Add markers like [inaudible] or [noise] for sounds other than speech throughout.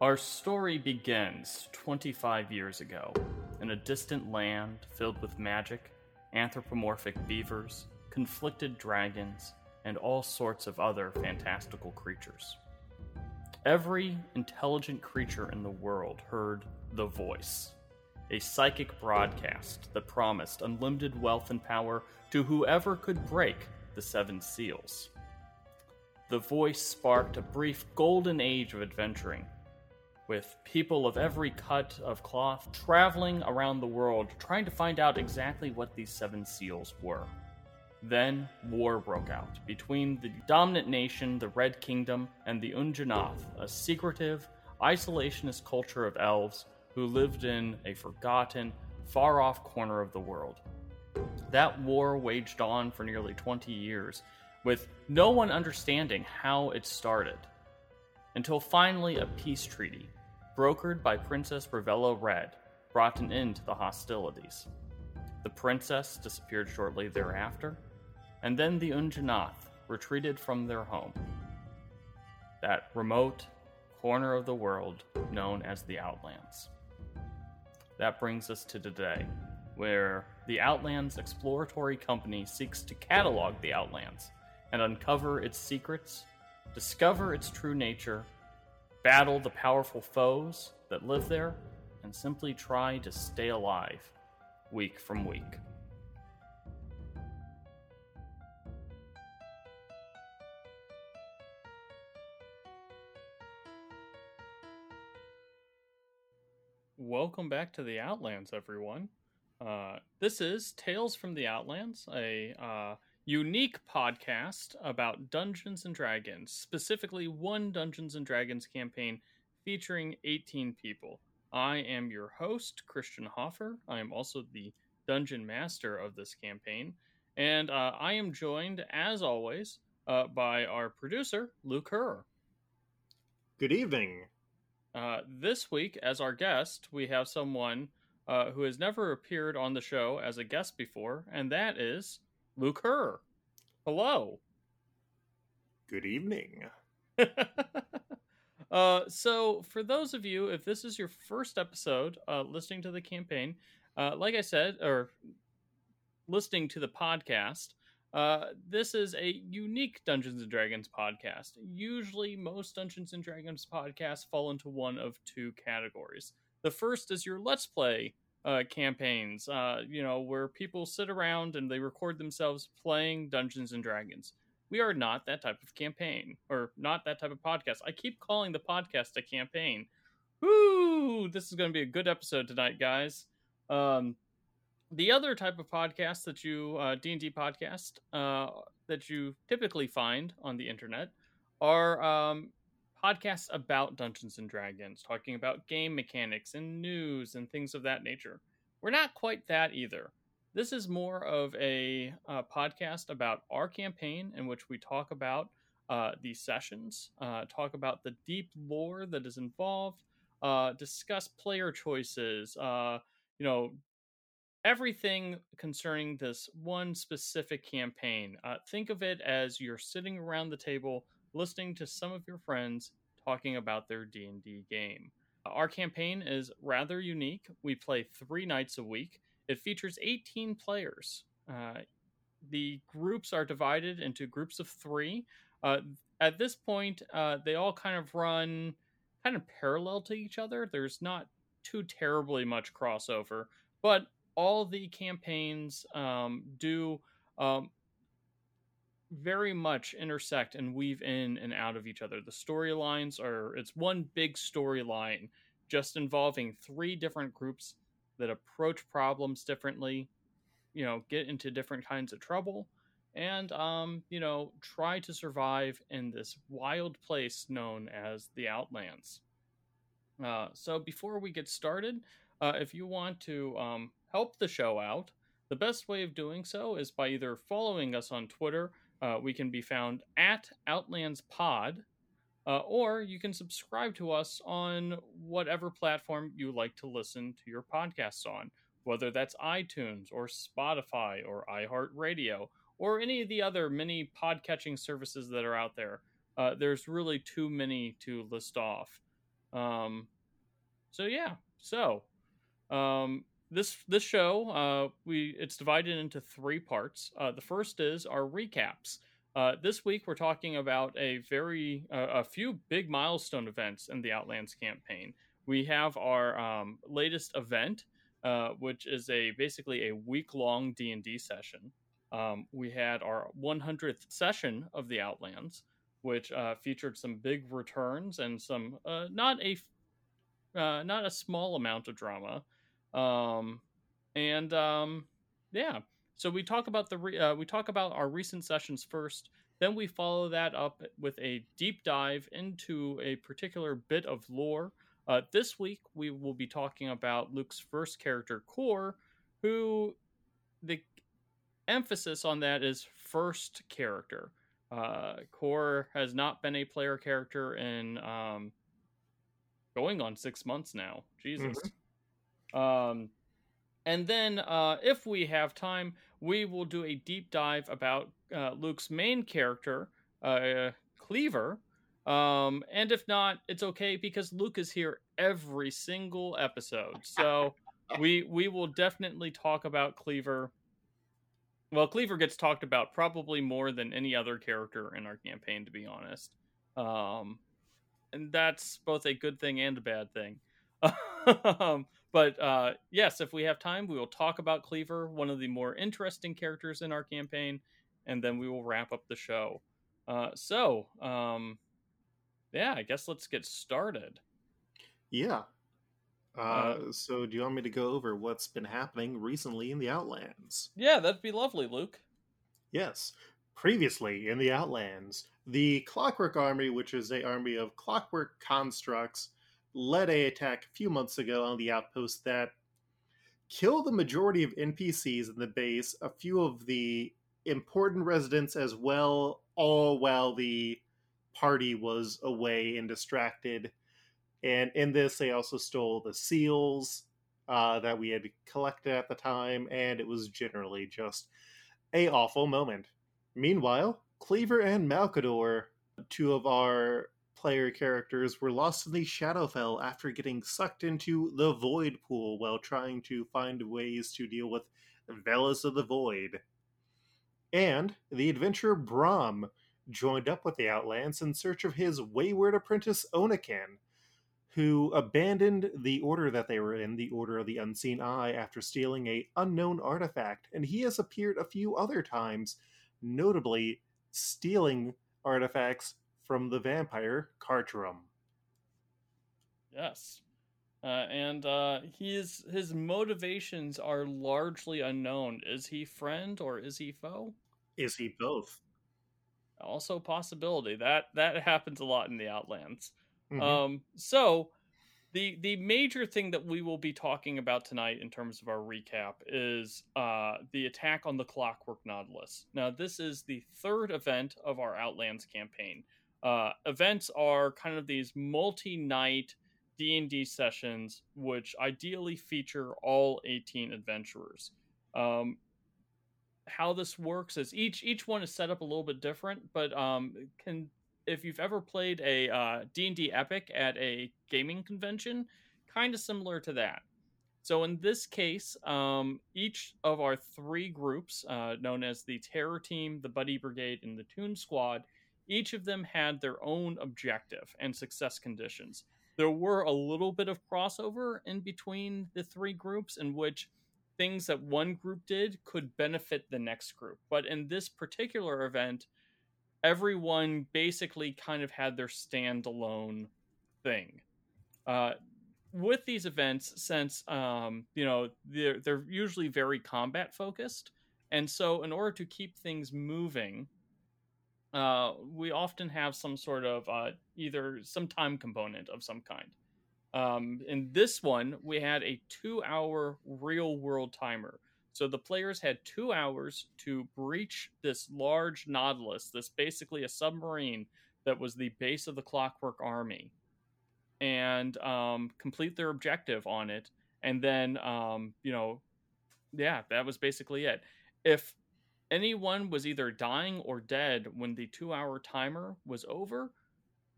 Our story begins 25 years ago in a distant land filled with magic, anthropomorphic beavers, conflicted dragons, and all sorts of other fantastical creatures. Every intelligent creature in the world heard the voice, a psychic broadcast that promised unlimited wealth and power to whoever could break the seven seals. The voice sparked a brief golden age of adventuring, with people of every cut of cloth traveling around the world trying to find out exactly what these seven seals were. Then war broke out between the dominant nation, the Red Kingdom, and the Undjanath, a secretive, isolationist culture of elves who lived in a forgotten, far off corner of the world. That war waged on for nearly 20 years, with no one understanding how it started. Until finally, a peace treaty, brokered by Princess Ravello Red, brought an end to the hostilities. The princess disappeared shortly thereafter, and then the Unjanath retreated from their home. That remote corner of the world known as the Outlands. That brings us to today, where the Outlands Exploratory Company seeks to catalog the Outlands and uncover its secrets, discover its true nature, battle the powerful foes that live there, and simply try to stay alive week from week. Welcome back to the Outlands, everyone. Uh, this is Tales from the Outlands, a uh, unique podcast about Dungeons and Dragons, specifically one Dungeons and Dragons campaign featuring 18 people. I am your host, Christian Hoffer. I am also the dungeon master of this campaign, and uh, I am joined, as always, uh, by our producer, Luke Herr. Good evening. Uh, this week, as our guest, we have someone uh, who has never appeared on the show as a guest before, and that is Luke Herr. Hello. Good evening. [laughs] uh, so, for those of you, if this is your first episode uh, listening to the campaign, uh, like I said, or listening to the podcast, uh, this is a unique Dungeons and Dragons podcast. Usually, most Dungeons and Dragons podcasts fall into one of two categories. The first is your Let's Play uh, campaigns, uh, you know, where people sit around and they record themselves playing Dungeons and Dragons. We are not that type of campaign, or not that type of podcast. I keep calling the podcast a campaign. Woo! This is going to be a good episode tonight, guys. Um, the other type of podcast that you uh, D&D podcast uh, that you typically find on the internet are um, podcasts about Dungeons and Dragons, talking about game mechanics and news and things of that nature. We're not quite that either. This is more of a uh, podcast about our campaign in which we talk about uh, these sessions, uh, talk about the deep lore that is involved, uh, discuss player choices, uh, you know, everything concerning this one specific campaign. Uh, think of it as you're sitting around the table listening to some of your friends talking about their D&D game. Our campaign is rather unique. We play 3 nights a week. It features 18 players. Uh, the groups are divided into groups of 3. Uh, at this point, uh, they all kind of run kind of parallel to each other. There's not too terribly much crossover, but all the campaigns um, do um, very much intersect and weave in and out of each other. The storylines are it's one big storyline just involving three different groups that approach problems differently, you know, get into different kinds of trouble and um, you know, try to survive in this wild place known as the Outlands. Uh, so before we get started, uh, if you want to um, help the show out, the best way of doing so is by either following us on Twitter. Uh, we can be found at Outlands Pod, uh, or you can subscribe to us on whatever platform you like to listen to your podcasts on, whether that's iTunes or Spotify or iHeartRadio or any of the other many podcatching services that are out there. Uh, there's really too many to list off. Um, so yeah, so um, this this show uh, we it's divided into three parts. Uh, the first is our recaps. Uh, this week we're talking about a very uh, a few big milestone events in the Outlands campaign. We have our um, latest event, uh, which is a basically a week long D and D session. Um, we had our 100th session of the Outlands, which uh, featured some big returns and some not a not a small amount of drama. Um, and um, yeah, so we talk about the re- uh, we talk about our recent sessions first. Then we follow that up with a deep dive into a particular bit of lore. Uh, this week we will be talking about Luke's first character, Core, who the emphasis on that is first character. Uh, Core has not been a player character in um, going on six months now. Jesus. Mm-hmm. Um, and then, uh, if we have time, we will do a deep dive about uh, Luke's main character, uh, Cleaver. Um, and if not, it's okay because Luke is here every single episode. So [laughs] we we will definitely talk about Cleaver. Well, Cleaver gets talked about probably more than any other character in our campaign, to be honest. Um, and that's both a good thing and a bad thing. [laughs] um, but uh, yes, if we have time, we will talk about Cleaver, one of the more interesting characters in our campaign, and then we will wrap up the show. Uh, so, um, yeah, I guess let's get started. Yeah. Uh, uh, so, do you want me to go over what's been happening recently in the Outlands? Yeah, that'd be lovely, Luke. Yes. Previously in the Outlands, the Clockwork Army, which is a army of clockwork constructs, led a attack a few months ago on the outpost that killed the majority of NPCs in the base, a few of the important residents as well, all while the party was away and distracted. And in this, they also stole the seals uh, that we had collected at the time, and it was generally just a awful moment. Meanwhile, Cleaver and Malcador, two of our player characters were lost in the Shadowfell after getting sucked into the Void Pool while trying to find ways to deal with Velas of the Void. And the adventurer Brom joined up with the Outlands in search of his wayward apprentice Onakin, who abandoned the order that they were in, the Order of the Unseen Eye, after stealing a unknown artifact, and he has appeared a few other times, notably stealing artifacts from the vampire Cartrum. Yes. Uh, and uh, his his motivations are largely unknown. Is he friend or is he foe? Is he both? Also, possibility that that happens a lot in the Outlands. Mm-hmm. Um, so, the the major thing that we will be talking about tonight in terms of our recap is uh, the attack on the Clockwork Nautilus. Now, this is the third event of our Outlands campaign. Uh, events are kind of these multi-night D&D sessions, which ideally feature all 18 adventurers. Um, how this works is each each one is set up a little bit different, but um, can if you've ever played a uh, D&D epic at a gaming convention, kind of similar to that. So in this case, um, each of our three groups, uh, known as the Terror Team, the Buddy Brigade, and the Toon Squad, each of them had their own objective and success conditions. There were a little bit of crossover in between the three groups in which things that one group did could benefit the next group. But in this particular event, everyone basically kind of had their standalone thing. Uh, with these events, since um, you know they're they're usually very combat focused, and so in order to keep things moving, uh, we often have some sort of uh, either some time component of some kind. Um, in this one, we had a two hour real world timer. So the players had two hours to breach this large Nautilus, this basically a submarine that was the base of the Clockwork Army, and um, complete their objective on it. And then, um, you know, yeah, that was basically it. If anyone was either dying or dead when the two hour timer was over,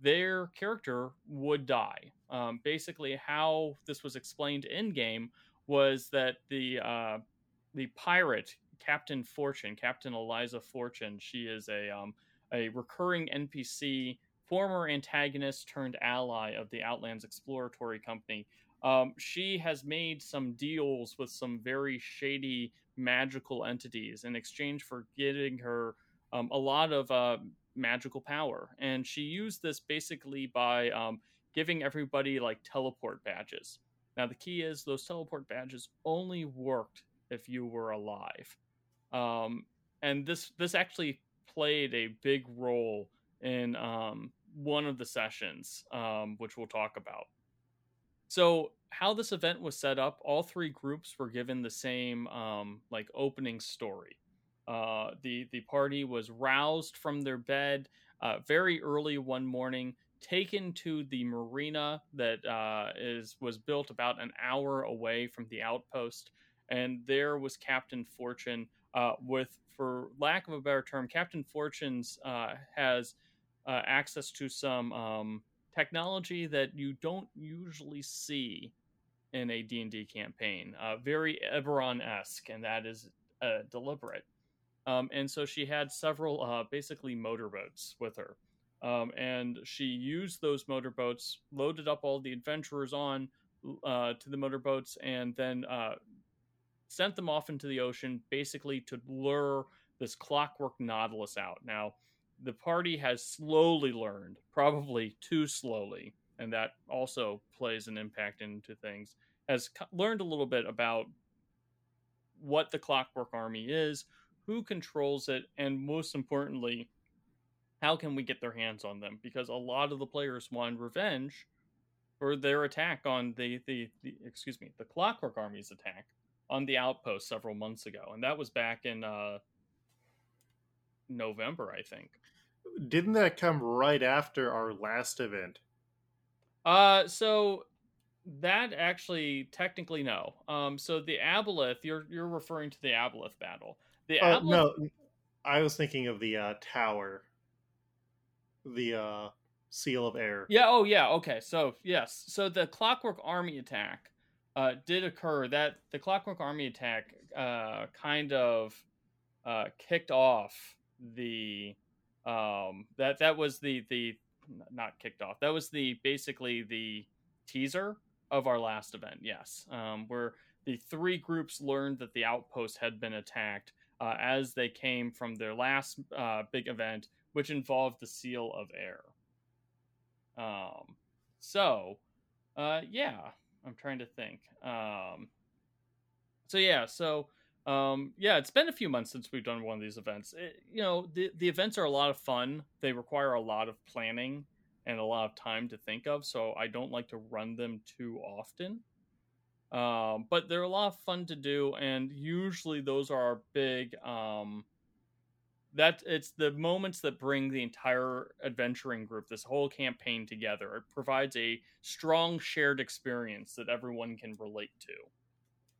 their character would die. Um, basically, how this was explained in game was that the uh, the pirate Captain Fortune, Captain Eliza Fortune, she is a um, a recurring NPC, former antagonist turned ally of the Outlands Exploratory Company. Um, she has made some deals with some very shady magical entities in exchange for getting her um, a lot of uh, magical power. And she used this basically by um, giving everybody like teleport badges. Now, the key is those teleport badges only worked if you were alive. Um, and this this actually played a big role in um, one of the sessions, um, which we'll talk about. So, how this event was set up, all three groups were given the same um, like opening story. Uh, the the party was roused from their bed uh, very early one morning, taken to the marina that uh, is was built about an hour away from the outpost, and there was Captain Fortune uh, with, for lack of a better term, Captain Fortune's uh, has uh, access to some um, technology that you don't usually see in a D&D campaign. very Eberron-esque, and that is deliberate. Um, and so she had several uh, basically motorboats with her. Um, and she used those motorboats, loaded up all the adventurers on uh, to the motorboats, and then uh, sent them off into the ocean basically to lure this clockwork Nautilus out. Now, the party has slowly learned, probably too slowly, and that also plays an impact into things, has learned a little bit about what the Clockwork Army is, who controls it, and most importantly, how can we get their hands on them? Because a lot of the players want revenge for their attack on the, the, the excuse me, the Clockwork Army's attack on the outpost several months ago, and that was back in uh, November, I think. Didn't that come right after our last event? Uh, so that actually technically no. Um, so the Aboleth, you're you're referring to the Aboleth battle. The uh, no, I was thinking of the uh, tower, the uh, seal of air. Yeah. Oh, yeah. Okay. So yes. So the Clockwork Army attack uh, did occur. That the Clockwork Army attack uh, kind of uh, kicked off the um, that that was the the not kicked off. That was the basically the teaser of our last event. Yes, um, where the three groups learned that the outpost had been attacked uh, as they came from their last uh, big event, which involved the Seal of Air. Um, so, uh, yeah, I'm trying to think. Um, so yeah, so um, yeah, it's been a few months since we've done one of these events. It, you know, the the events are a lot of fun. They require a lot of planning and a lot of time to think of, so I don't like to run them too often. Um, but they're a lot of fun to do, and usually those are our big. Um, that it's the moments that bring the entire adventuring group, this whole campaign together. It provides a strong shared experience that everyone can relate to.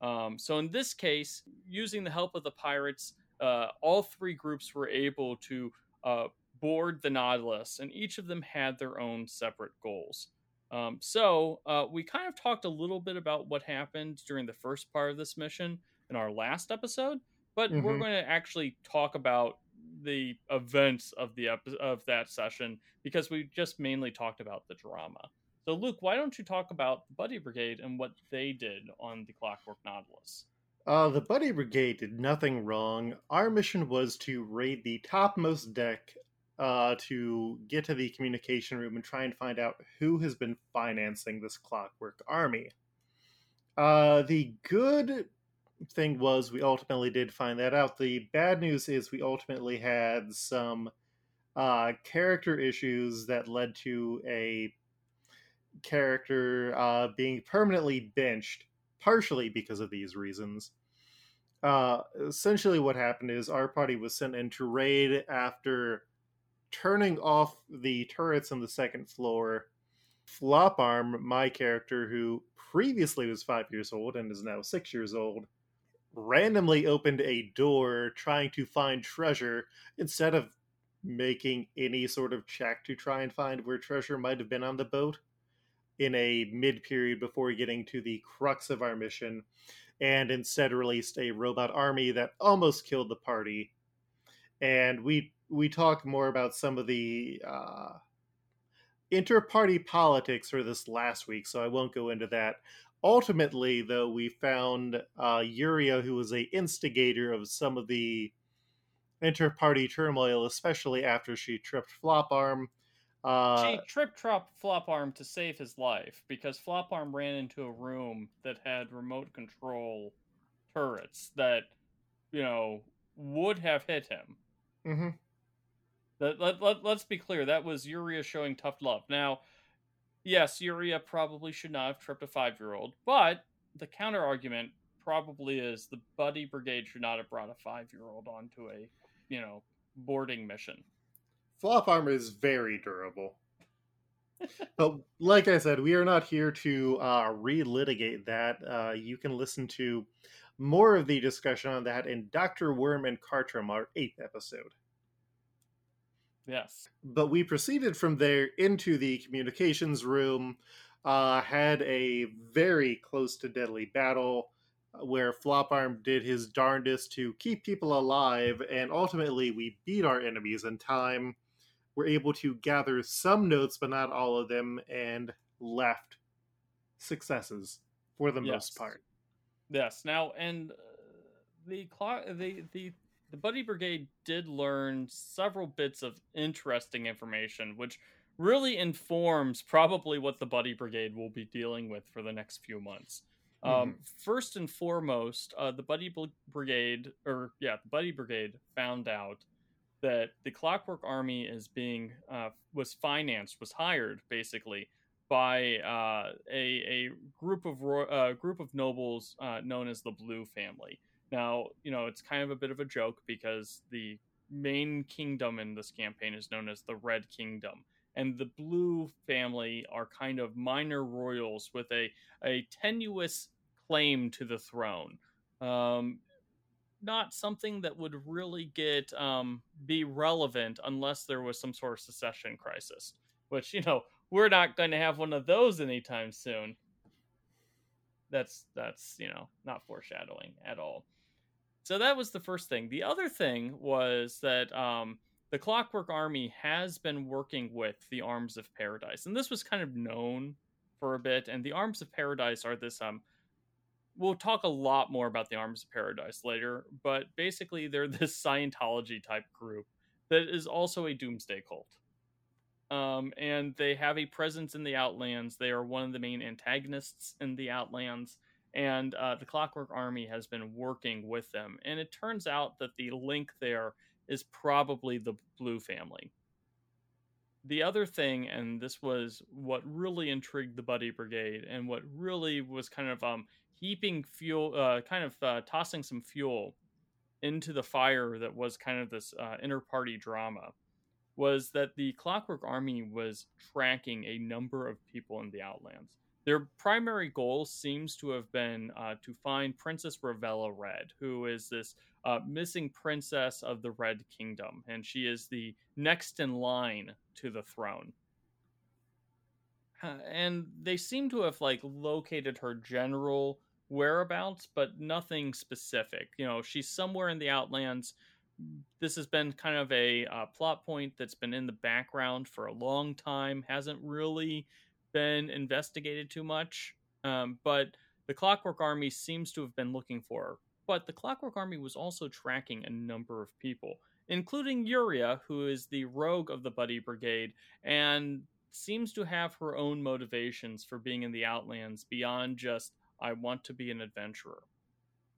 Um, so in this case, using the help of the pirates, uh, all three groups were able to uh, board the Nautilus, and each of them had their own separate goals. Um, so uh, we kind of talked a little bit about what happened during the first part of this mission in our last episode, but mm-hmm. we're going to actually talk about the events of the epi- of that session because we just mainly talked about the drama. So Luke, why don't you talk about the Buddy Brigade and what they did on the Clockwork Nautilus? Uh, the Buddy Brigade did nothing wrong. Our mission was to raid the topmost deck uh, to get to the communication room and try and find out who has been financing this clockwork army. Uh, the good thing was we ultimately did find that out. The bad news is we ultimately had some uh, character issues that led to a character uh, being permanently benched, partially because of these reasons. Uh, essentially, what happened is our party was sent in to raid after turning off the turrets on the second floor. Flop Arm, my character, who previously was five years old and is now six years old, randomly opened a door trying to find treasure instead of making any sort of check to try and find where treasure might have been on the boat in a mid period before getting to the crux of our mission, and instead released a robot army that almost killed the party. And we we talk more about some of the uh, inter-party politics for this last week, so I won't go into that. Ultimately, though, we found uh, Yuria, who was a instigator of some of the inter-party turmoil, especially after she tripped Flop Arm. Uh, she Flop Arm to save his life because Flop Arm ran into a room that had remote control turrets that, you know, would have hit him. mhm. Let, let, let, let's be clear, that was Yuria showing tough love. Now, yes, Yuria probably should not have tripped a five year old, but the counter argument probably is the Buddy Brigade should not have brought a five year old onto a, you know, boarding mission. Flop armor is very durable. [laughs] but like I said, we are not here to uh, relitigate that. Uh, you can listen to more of the discussion on that in Dr. Worm and Cartram, our eighth episode. Yes. But we proceeded from there into the communications room, uh, had a very close to deadly battle uh, where Floparm did his darndest to keep people alive, and ultimately we beat our enemies in time. We're able to gather some notes, but not all of them, and left successes for the Yes. most part. Yes. Now, and uh, the clock, the the the Buddy Brigade did learn several bits of interesting information, which really informs probably what the Buddy Brigade will be dealing with for the next few months. Um, first and foremost, uh, the Buddy Brigade, or yeah, the Buddy Brigade found out that the Clockwork Army is being uh, was financed, was hired basically by uh, a a group of ro- uh, group of nobles uh, known as the Blue Family. Now, you know, it's kind of a bit of a joke because the main kingdom in this campaign is known as the Red Kingdom, and the Blue Family are kind of minor royals with a a tenuous claim to the throne. Um, not something that would really get um, be relevant unless there was some sort of secession crisis, which you know we're not going to have one of those anytime soon. That's that's you know not foreshadowing at all. So that was the first thing. The other thing was that um, the Clockwork Army has been working with the Arms of Paradise, and this was kind of known for a bit. And the Arms of Paradise are this um, we'll talk a lot more about the Arms of Paradise later, but basically they're [laughs] this Scientology type group that is also a doomsday cult. Um, and they have a presence in the Outlands. They are one of the main antagonists in the Outlands, and uh, the Clockwork Army has been working with them. And it turns out that the link there is probably the Blue family. The other thing, and this was what really intrigued the Buddy Brigade, and what really was kind of um, heaping fuel, uh, kind of uh, tossing some fuel into the fire that was kind of this uh, inter party drama, was that the Clockwork Army was tracking a number of people in the Outlands. Their primary goal seems to have been uh, to find Princess Ravella Red, who is this uh, missing princess of the Red Kingdom, and she is the next in line to the throne. And they seem to have like located her general whereabouts, but nothing specific. You know, she's somewhere in the Outlands. This has been kind of a uh, plot point that's been in the background for a long time, hasn't really been investigated too much. Um, but the Clockwork Army seems to have been looking for her. But the Clockwork Army was also tracking a number of people, including Yuria, who is the rogue of the Buddy Brigade, and seems to have her own motivations for being in the Outlands beyond just I want to be an adventurer.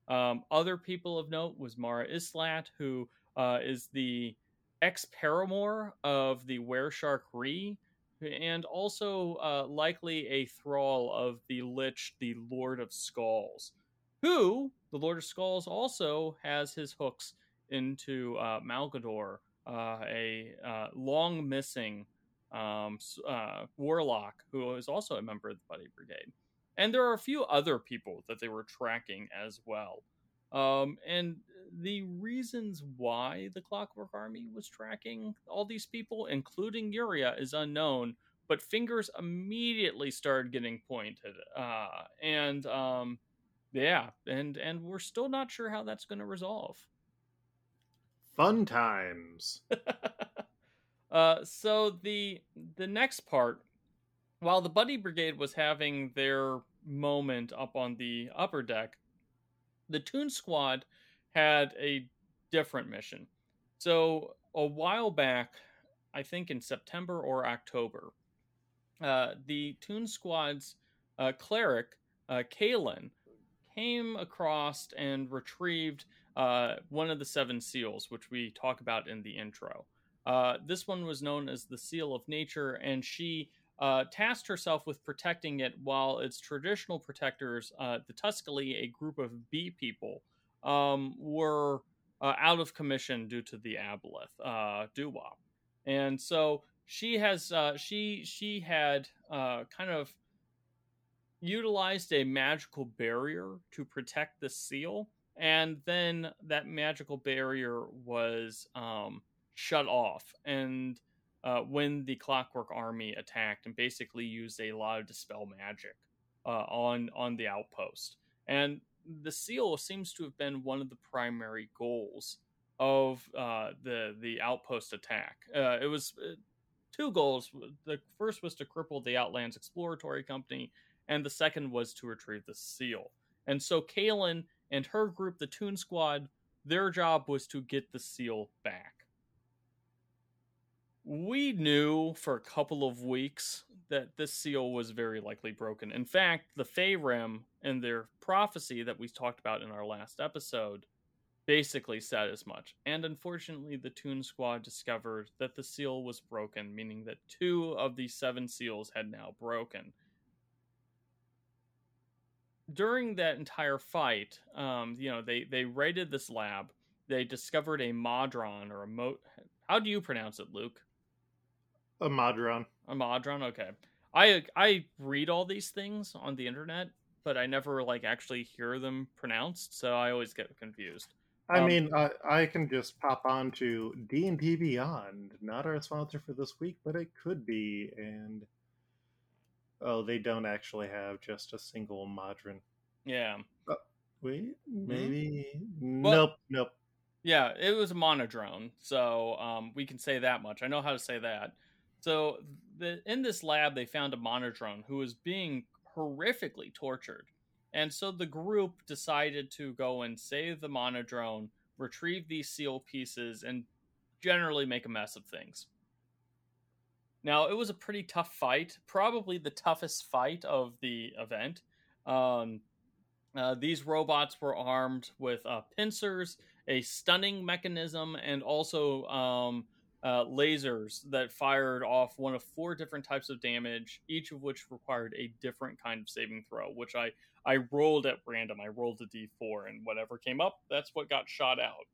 Um, other people of note was Mara Islat, who uh, is the ex paramour of the Wereshark Ree, and also uh, likely a thrall of the Lich, the Lord of Skulls, who, the Lord of Skulls, also has his hooks into uh, Malgador, uh, a uh, long missing um, uh, warlock who is also a member of the Buddy Brigade. And there are a few other people that they were tracking as well. Um, and the reasons why the Clockwork Army was tracking all these people, including Yuria, is unknown. But fingers immediately started getting pointed, uh, and um, yeah, and and we're still not sure how that's going to resolve. Fun times. [laughs] uh, so the the next part, while the Buddy Brigade was having their moment up on the upper deck, the Toon Squad had a different mission. So a while back, I think in September or October, uh, the Toon Squad's uh, cleric, uh, Kalen, came across and retrieved uh, one of the seven seals, which we talk about in the intro. Uh, this one was known as the Seal of Nature, and she uh, tasked herself with protecting it while its traditional protectors, uh, the Tuscally, a group of bee people, um, were uh, out of commission due to the aboleth, uh, Doo-Wop. And so she has uh, she she had uh, kind of utilized a magical barrier to protect the seal, and then that magical barrier was um, shut off. And uh, when the Clockwork Army attacked and basically used a lot of dispel magic uh, on on the outpost, and the seal seems to have been one of the primary goals of uh, the the outpost attack. Uh, it was uh, two goals. The first was to cripple the Outlands Exploratory Company, and the second was to retrieve the seal. And so Kalen and her group, the Toon Squad, their job was to get the seal back we knew for a couple of weeks that this seal was very likely broken. In fact, the Faerûn and their prophecy that we talked about in our last episode basically said as much. And unfortunately, the Toon Squad discovered that the seal was broken, meaning that two of the seven seals had now broken. During that entire fight, um, you know, they they raided this lab. They discovered a Modron or a mo. How do you pronounce it, Luke? A Modron. A Modron. Okay. I I read all these things on the internet, but I never like actually hear them pronounced, so I always get confused. I um, mean, I, I can just pop on to D and D Beyond, not our sponsor for this week, but it could be. And oh, they don't actually have just a single Modron. Yeah. Oh, wait, mm-hmm. maybe mm-hmm. nope, nope. Yeah, it was a monodrone, so um, we can say that much. I know how to say that. So the, in this lab, they found a monodrone who was being horrifically tortured. And so the group decided to go and save the monodrone, retrieve these seal pieces, and generally make a mess of things. Now, it was a pretty tough fight, probably the toughest fight of the event. Um, uh, these robots were armed with uh, pincers, a stunning mechanism, and also um, uh, lasers that fired off one of four different types of damage, each of which required a different kind of saving throw, which I, I rolled at random. I rolled a d4, and whatever came up, that's what got shot out.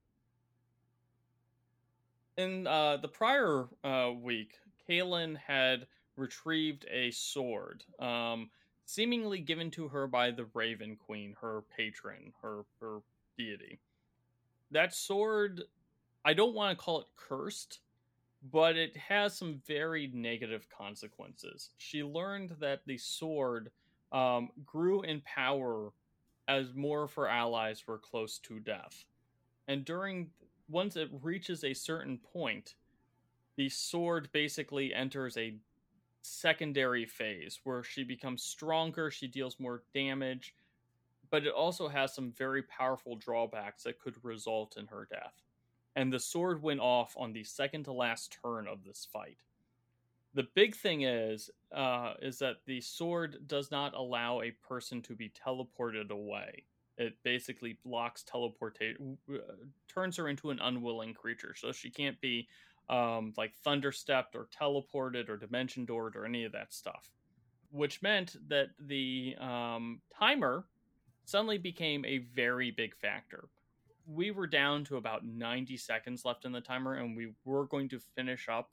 In uh, the prior uh, week, Kalen had retrieved a sword, um, seemingly given to her by the Raven Queen, her patron, her, her deity. That sword, I don't want to call it cursed but it has some very negative consequences. She learned that the sword um, grew in power as more of her allies were close to death. And during once it reaches a certain point, the sword basically enters a secondary phase where she becomes stronger, she deals more damage, but it also has some very powerful drawbacks that could result in her death and the sword went off on the second to last turn of this fight. The big thing is, uh, is that the sword does not allow a person to be teleported away. It basically blocks teleportation, turns her into an unwilling creature, so she can't be um, like thunderstepped or teleported or dimension doored or any of that stuff. Which meant that the um, timer suddenly became a very big factor we were down to about 90 seconds left in the timer and we were going to finish up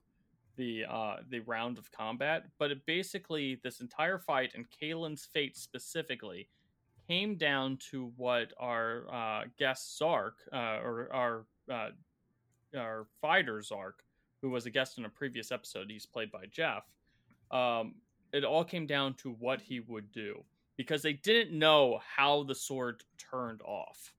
the uh the round of combat but it basically this entire fight and Kalen's fate specifically came down to what our uh, guest Zark uh, or our uh, our fighter Zark, who was a guest in a previous episode, he's played by Jeff. Um, it all came down to what he would do because they didn't know how the sword turned off.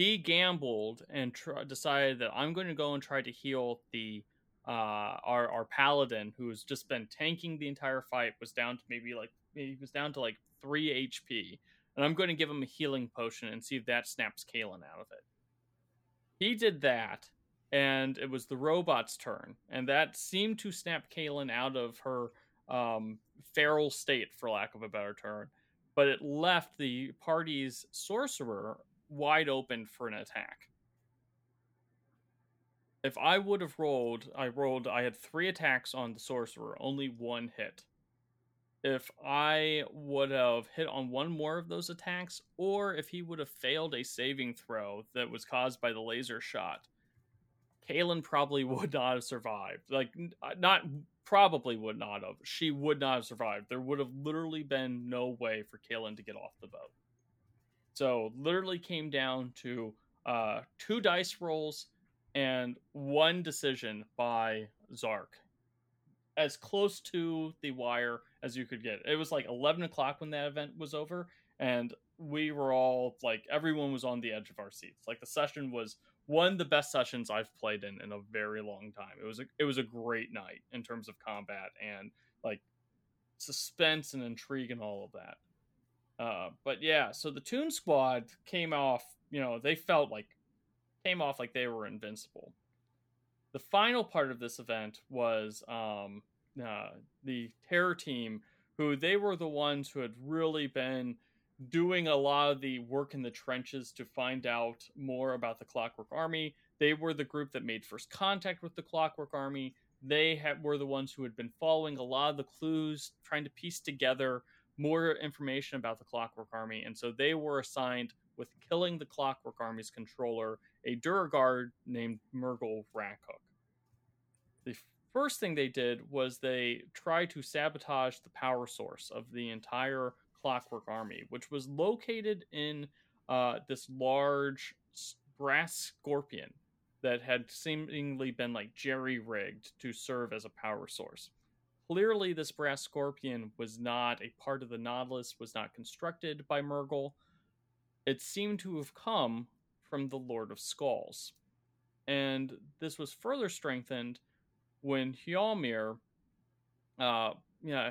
He gambled and tr- decided that I'm going to go and try to heal the uh, our our paladin who's just been tanking the entire fight was down to maybe like he was down to like three HP, and I'm going to give him a healing potion and see if that snaps Kaylin out of it. He did that, and it was the robot's turn, and that seemed to snap Kaylin out of her um, feral state, for lack of a better term. But it left the party's sorcerer wide open for an attack. If I would have rolled, I rolled, I had three attacks on the sorcerer, only one hit. If I would have hit on one more of those attacks, or if he would have failed a saving throw that was caused by the laser shot, Kaylin probably [laughs] would not have survived. Like, uh, not probably would not have. She would not have survived. There would have literally been no way for Kaylin to get off the boat. So, literally came down to uh, two dice rolls and one decision by Zark. As close to the wire as you could get. It was like 11 o'clock when that event was over, and we were all like, everyone was on the edge of our seats. Like, the session was one of the best sessions I've played in in a very long time. It was a, it was a great night in terms of combat and like suspense and intrigue and all of that. Uh, but yeah, so the Toon Squad came off. You know, they felt like came off like they were invincible. The final part of this event was um, uh, the Terror Team, who they were the ones who had really been doing a lot of the work in the trenches to find out more about the Clockwork Army. They were the group that made first contact with the Clockwork Army. They had, were the ones who had been following a lot of the clues, trying to piece together more information about the Clockwork Army. And so they were assigned with killing the Clockwork Army's controller, a Duergar named Murgle Rackhook. The first thing they did was they tried to sabotage the power source of the entire Clockwork Army, which was located in uh, this large brass scorpion that had seemingly been like jerry rigged to serve as a power source. Clearly, this brass scorpion was not a part of the Nautilus, was not constructed by Murgle. It seemed to have come from the Lord of Skulls. And this was further strengthened when Hjalmir uh,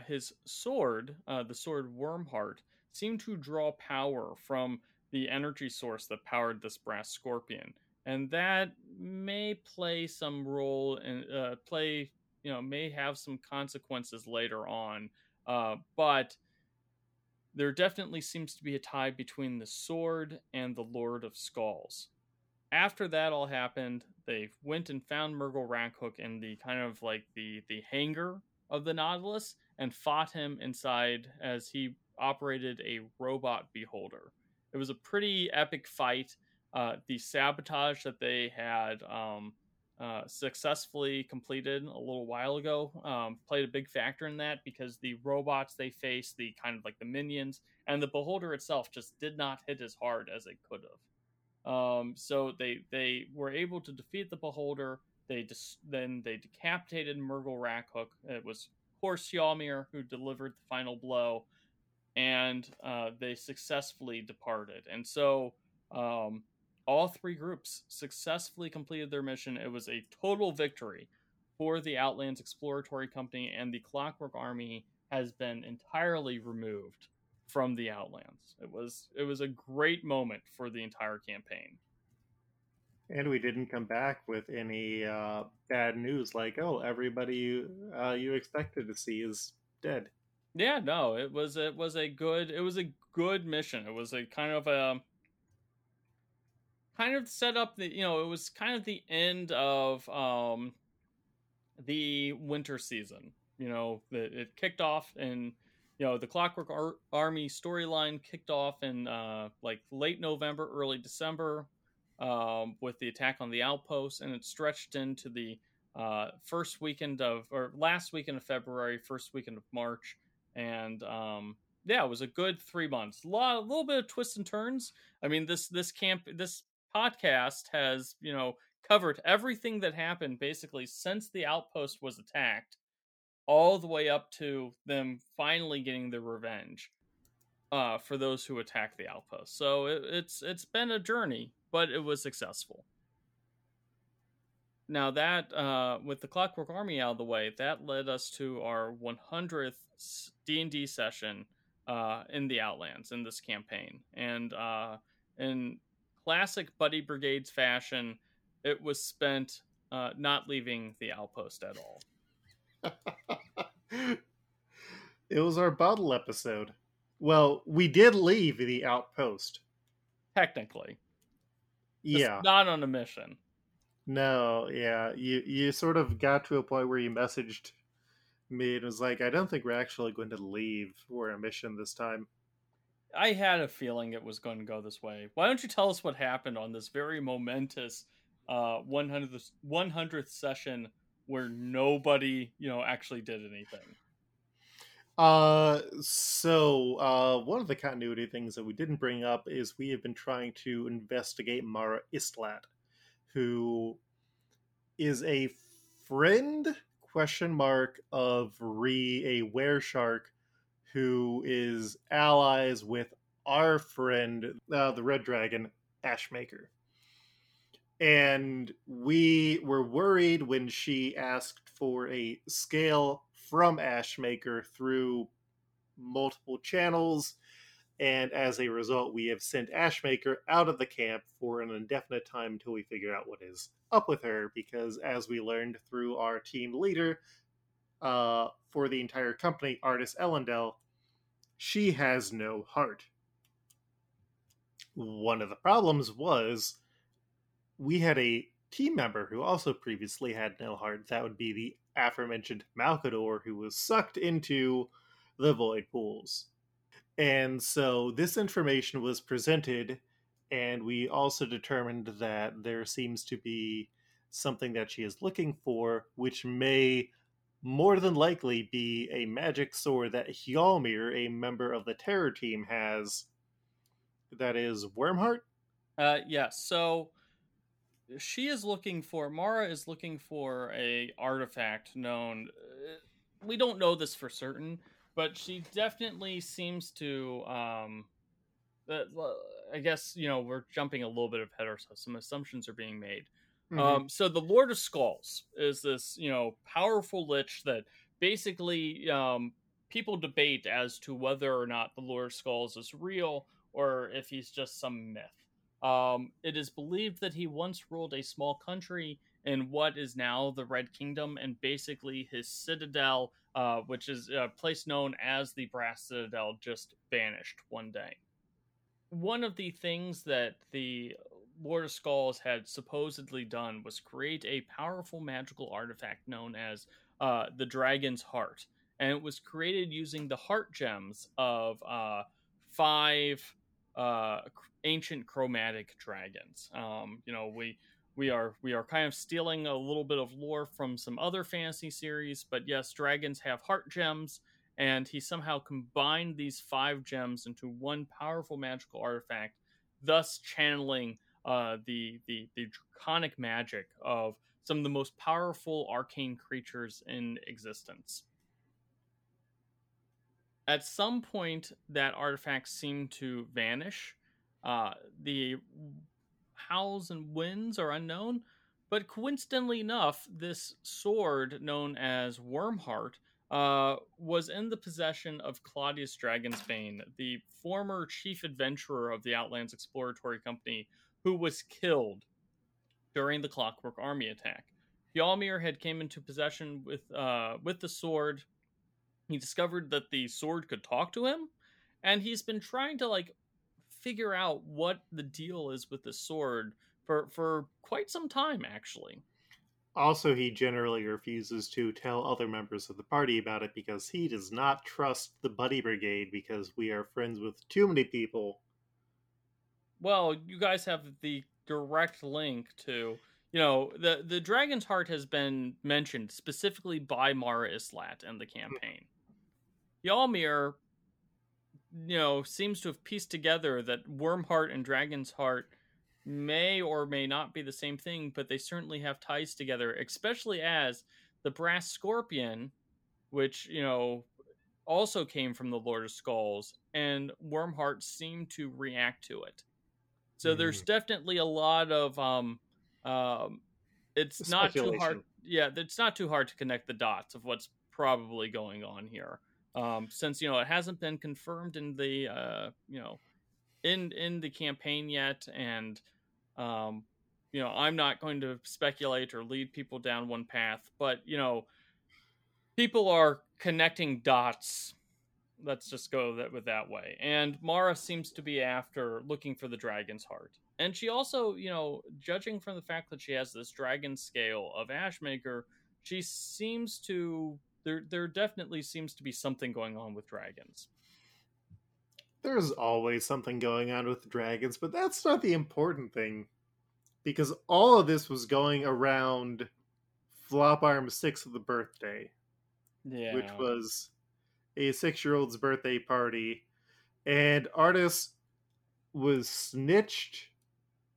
his sword, uh, the sword Wormheart, seemed to draw power from the energy source that powered this brass scorpion, and that may play some role in uh, play. You know, may have some consequences later on, uh, but there definitely seems to be a tie between the sword and the Lord of Skulls. After that all happened, they went and found Murgle Rackhook in the kind of like the the hangar of the Nautilus and fought him inside as he operated a robot beholder. It was a pretty epic fight. Uh, the sabotage that they had um, uh, successfully completed a little while ago um, played a big factor in that because the robots they faced, the kind of like the minions, and the beholder itself just did not hit as hard as it could have. Um, so they they were able to defeat the beholder. They dis- then they decapitated Murgle Rackhook. It was course Hjalmir who delivered the final blow, and uh, they successfully departed. And so um, all three groups successfully completed their mission. It was a total victory for the Outlands Exploratory Company, and the Clockwork Army has been entirely removed from the Outlands. It was it was a great moment for the entire campaign. And we didn't come back with any uh, bad news like, oh, everybody you, uh, you expected to see is dead. Yeah, no, it was it was a good it was a good mission. It was a kind of a kind of set up the you know it was kind of the end of um the winter season. You know, it, it kicked off and you know the Clockwork Ar- Army storyline kicked off in uh, like late November, early December um, with the attack on the outpost, and it stretched into the uh, first weekend of or last weekend of February, first weekend of March, and um, yeah, it was a good three months. A lot, a little bit of twists and turns. I mean, this this camp, this podcast has you know covered everything that happened basically since the outpost was attacked, all the way up to them finally getting their revenge uh, for those who attacked the outpost. So it, it's it's been a journey, but it was successful. Now that uh, with the Clockwork Army out of the way, that led us to our 100th D and D session uh, in the Outlands in this campaign, and uh, in classic Buddy Brigades fashion, it was spent uh, not leaving the outpost at all. [laughs] it was our bottle episode. Well, we did leave the outpost. Technically. Just yeah. Not on a mission. No, yeah. You you sort of got to a point where you messaged me and was like, I don't think we're actually going to leave for a mission this time. I had a feeling it was going to go this way. Why don't you tell us what happened on this very momentous uh 100th 100th session where nobody, you know, actually did anything? Uh, so uh, one of the continuity things that we didn't bring up is we have been trying to investigate Mara Istlat, who is a friend question mark of Re, a were shark, who is allies with our friend, uh, the Red Dragon, Ashmaker. And we were worried when she asked for a scale from Ashmaker through multiple channels. And as a result, we have sent Ashmaker out of the camp for an indefinite time until we figure out what is up with her. Because as we learned through our team leader uh, for the entire company, Artis Ellendel, she has no heart. One of the problems was we had a team member who also previously had no heart. That would be the aforementioned Malcador, who was sucked into the void pools. And so this information was presented, and we also determined that there seems to be something that she is looking for, which may more than likely be a magic sword that Hjalmir, a member of the terror team, has. That is Wormheart? Uh, yes. Yeah, so she is looking for Mara is looking for a artifact known. Uh, we don't know this for certain, but she definitely seems to. Um, uh, I guess you know we're jumping a little bit ahead ourselves. Some assumptions are being made. Mm-hmm. Um, so the Lord of Skulls is this you know powerful lich that basically um, people debate as to whether or not the Lord of Skulls is real or if he's just some myth. Um, it is believed that he once ruled a small country in what is now the Red Kingdom, and basically his citadel, uh, which is a place known as the Brass Citadel, just vanished one day. One of the things that the Lord of Skulls had supposedly done was create a powerful magical artifact known as uh, the Dragon's Heart, and it was created using the heart gems of uh, five uh, ancient chromatic dragons. Um, you know, we we are we are kind of stealing a little bit of lore from some other fantasy series, but yes, dragons have heart gems, and he somehow combined these five gems into one powerful magical artifact, thus channeling uh, the the the draconic magic of some of the most powerful arcane creatures in existence. At some point that artifact seemed to vanish. Uh, the howls and winds are unknown but coincidentally enough this sword known as wormheart uh, was in the possession of claudius dragonsbane the former chief adventurer of the outlands exploratory company who was killed during the clockwork army attack Hjalmir had came into possession with uh, with the sword he discovered that the sword could talk to him, and he's been trying to like figure out what the deal is with the sword for for quite some time actually. Also, he generally refuses to tell other members of the party about it because he does not trust the Buddy Brigade because we are friends with too many people. Well, you guys have the direct link to you know the the dragon's heart has been mentioned specifically by Mara Islat in the campaign. Hjalmir you know, seems to have pieced together that Wormheart and Dragon's Heart may or may not be the same thing, but they certainly have ties together, especially as the Brass Scorpion, which, you know, also came from the Lord of Skulls, and Wormheart seemed to react to it. So mm. there's definitely a lot of um um it's not too hard yeah, it's not too hard to connect the dots of what's probably going on here. Um since you know it hasn't been confirmed in the uh you know in in the campaign yet and um you know i'm not going to speculate or lead people down one path but you know people are connecting dots let's just go that with that way and mara seems to be after looking for the dragon's heart and she also you know judging from the fact that she has this dragon scale of ashmaker she seems to there there definitely seems to be something going on with dragons there's always something going on with dragons, but that's not the important thing. Because all of this was going around Flop Arm 6 of the birthday. Yeah. Which was a six year old's birthday party. And Artis was snitched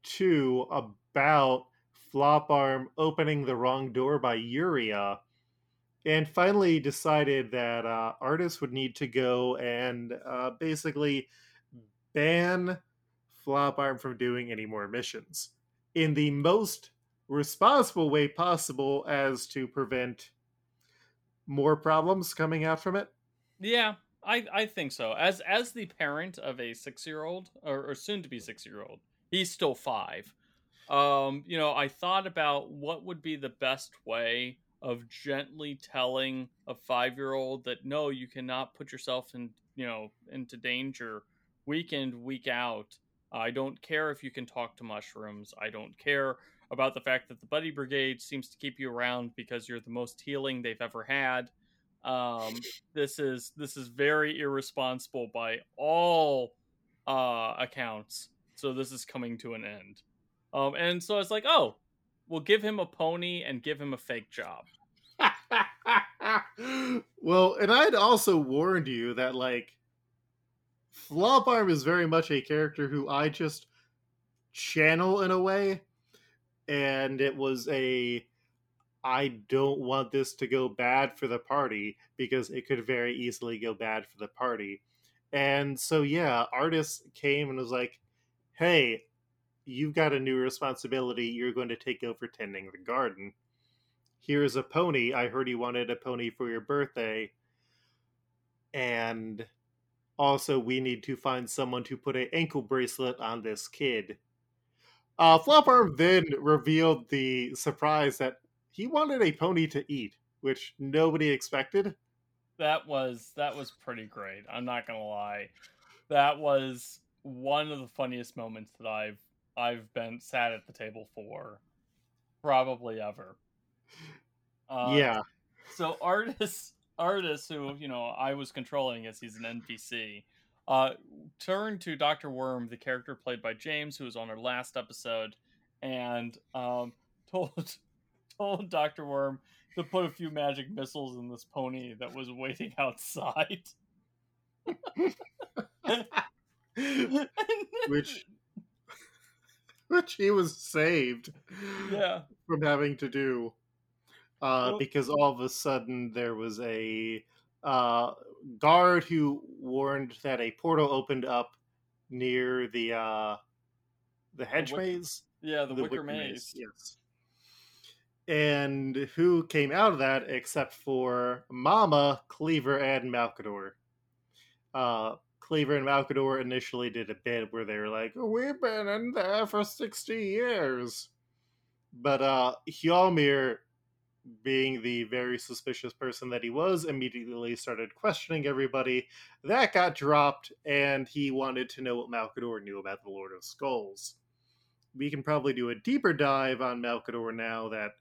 to about Flop Arm opening the wrong door by Yuria and finally decided that uh, would need to go and uh, basically ban Flop Arm from doing any more missions in the most responsible way possible as to prevent more problems coming out from it. Yeah, I, I think so. As as the parent of a six year old or, or soon to be six year old, he's still five. Um, you know, I thought about what would be the best way of gently telling a five year old that no, you cannot put yourself in you know into danger week in week out. I don't care if you can talk to mushrooms. I don't care about the fact that the buddy brigade seems to keep you around because you're the most healing they've ever had. Um, this is this is very irresponsible by all uh, accounts. So this is coming to an end. Um, and so it's like, oh, we'll give him a pony and give him a fake job. [laughs] well, and I'd also warned you that like Flop Arm is very much a character who I just channel in a way, and it was a I don't want this to go bad for the party because it could very easily go bad for the party. And so yeah, Artis came and was like, "Hey, you've got a new responsibility. You're going to take over tending the garden." here's a pony. I heard you wanted a pony for your birthday. And also, we need to find someone to put an ankle bracelet on this kid. Uh, Floparm then revealed the surprise that he wanted a pony to eat, which nobody expected. That was that was pretty great. I'm not gonna lie. That was one of the funniest moments that I've I've been sat at the table for probably ever. Uh, yeah. So Artis, Artis, who you know I was controlling as he's an NPC, uh, turned to Doctor Worm, the character played by James, who was on our last episode, and um, [laughs] told told Doctor Worm to put a few magic missiles in this pony that was waiting outside. [laughs] which which he was saved yeah from having to do uh, because all of a sudden there was a uh, guard who warned that a portal opened up near the uh, the hedge the wick- maze. Yeah, the, the wicker, wicker maze. maze. Yes. And who came out of that except for Mama, Cleaver, and Malcador? Uh, Cleaver and Malcador initially did a bit where they were like, "We've been in there for sixty years," but uh, Hjalmir being the very suspicious person that he was, immediately started questioning everybody. That got dropped, and he wanted to know what Malcador knew about the Lord of Skulls. We can probably do a deeper dive on Malcador now that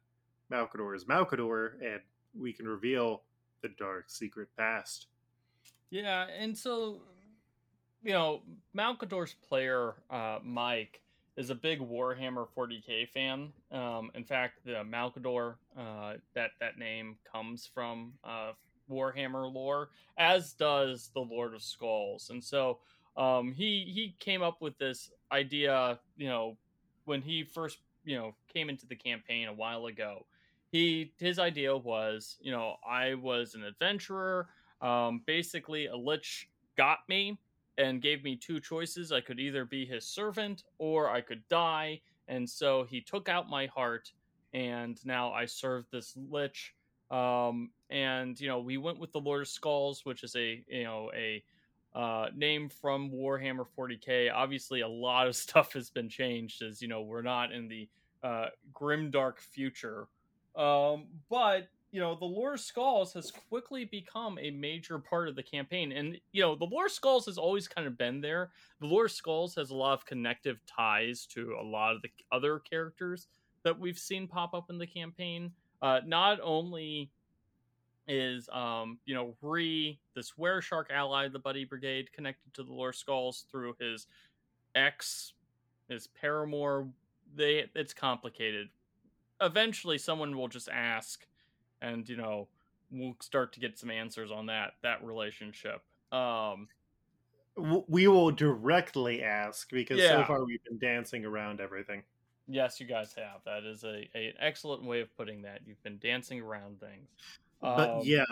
Malcador is Malcador, and we can reveal the dark secret past. Yeah, and so, you know, Malcador's player, uh, Mike, is a big Warhammer 40k fan. Um, in fact, the Malcador, uh, that that name comes from uh, Warhammer lore, as does the Lord of Skulls. And so um, he he came up with this idea, you know, when he first you know came into the campaign a while ago. He his idea was, you know, I was an adventurer. Um, basically, a lich got me and gave me two choices. I could either be his servant or I could die. And so he took out my heart, and now I serve this lich. Um, and you know, we went with the Lord of Skulls, which is a you know a uh, name from Warhammer 40k. Obviously, a lot of [laughs] stuff has been changed, as you know, we're not in the uh, grim dark future. Um, but you know, the Lore Skulls has quickly become a major part of the campaign. And, you know, the Lore Skulls has always kind of been there. The Lore Skulls has a lot of connective ties to a lot of the other characters that we've seen pop up in the campaign. Uh, not only is, um, you know, Re, this Shark ally of the Buddy Brigade, connected to the Lore Skulls through his ex, his paramour. They, it's complicated. Eventually, someone will just ask and you know we'll start to get some answers on that that relationship. Um, we will directly ask because yeah. so far we've been dancing around everything. Yes, you guys have. That is a, a an excellent way of putting that. You've been dancing around things. But um, yeah,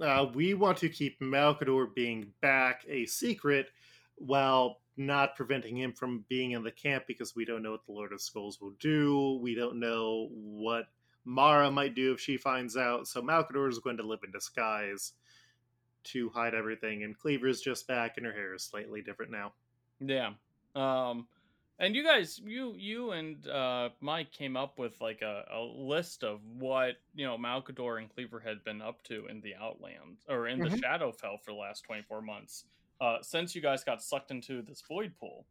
uh, we want to keep Malcador being back a secret while not preventing him from being in the camp because we don't know what the Lord of Skulls will do. We don't know what Mara might do if she finds out. So Malcador is going to live in disguise to hide everything, and Cleaver's just back, and her hair is slightly different now. Yeah. Um, and you guys, you you and uh, Mike came up with like a, a list of what you know Malcador and Cleaver had been up to in the Outlands or in mm-hmm. the Shadowfell for the last twenty four months. Uh, since you guys got sucked into this void pool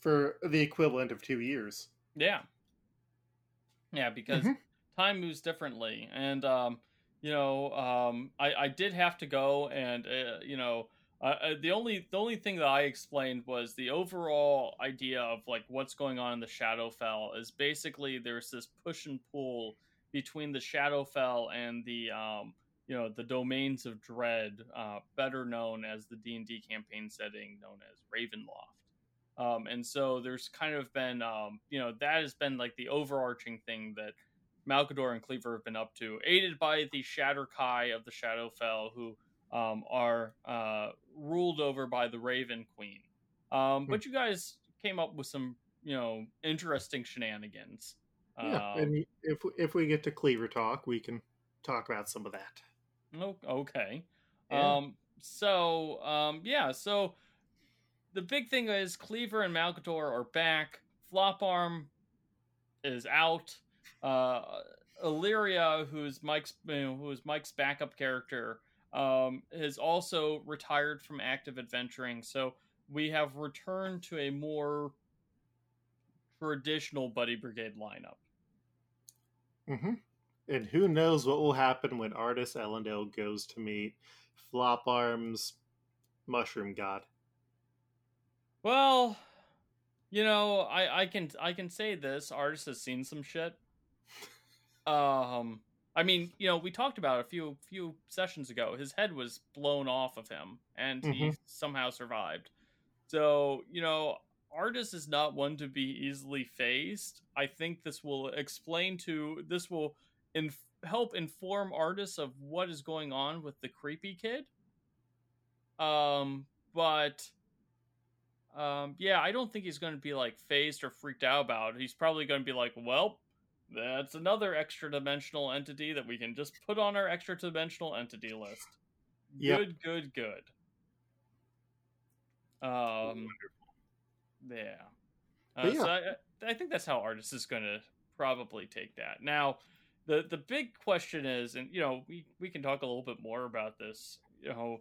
for the equivalent of two years. Yeah, yeah, because mm-hmm. time moves differently, and um, you know, um, I, I did have to go, and uh, you know, uh, uh, the only the only thing that I explained was the overall idea of like what's going on in the Shadowfell is basically there's this push and pull between the Shadowfell and the um, you know the domains of dread, uh, better known as the D and D campaign setting known as Ravenloft. Um, and so there's kind of been, um, you know, that has been like the overarching thing that Malcador and Cleaver have been up to, aided by the Shadar-kai of the Shadowfell, who um, are uh, ruled over by the Raven Queen. Um, hmm. but you guys came up with some, you know, interesting shenanigans. Yeah, um, and if if we get to Cleaver talk, we can talk about some of that. Okay. Yeah. Um. So. Um. Yeah. So the big thing is Cleaver and Malcador are back. Flop Arm is out. Uh, Illyria, who's Mike's who's Mike's backup character, um, has also retired from active adventuring. So we have returned to a more traditional Buddy Brigade lineup. Mm-hmm. And who knows what will happen when Artis Elendil goes to meet Flop Arm's Mushroom God. Well, you know, I I can I can say this. Artis has seen some shit. Um, I mean, you know, we talked about a few few sessions ago. His head was blown off of him, and mm-hmm. he somehow survived. So, you know, Artis is not one to be easily phased. I think this will explain to this will inf- help inform Artis of what is going on with the creepy kid. Um, but um, yeah, I don't think he's going to be like phased or freaked out about it. He's probably going to be like, well, that's another extra dimensional entity that we can just put on our extra dimensional entity list. Yep. Good, good, good. Um, yeah. Uh, yeah. So I, I think that's how Artis is going to probably take that. Now, the the big question is, and you know, we we can talk a little bit more about this. You know,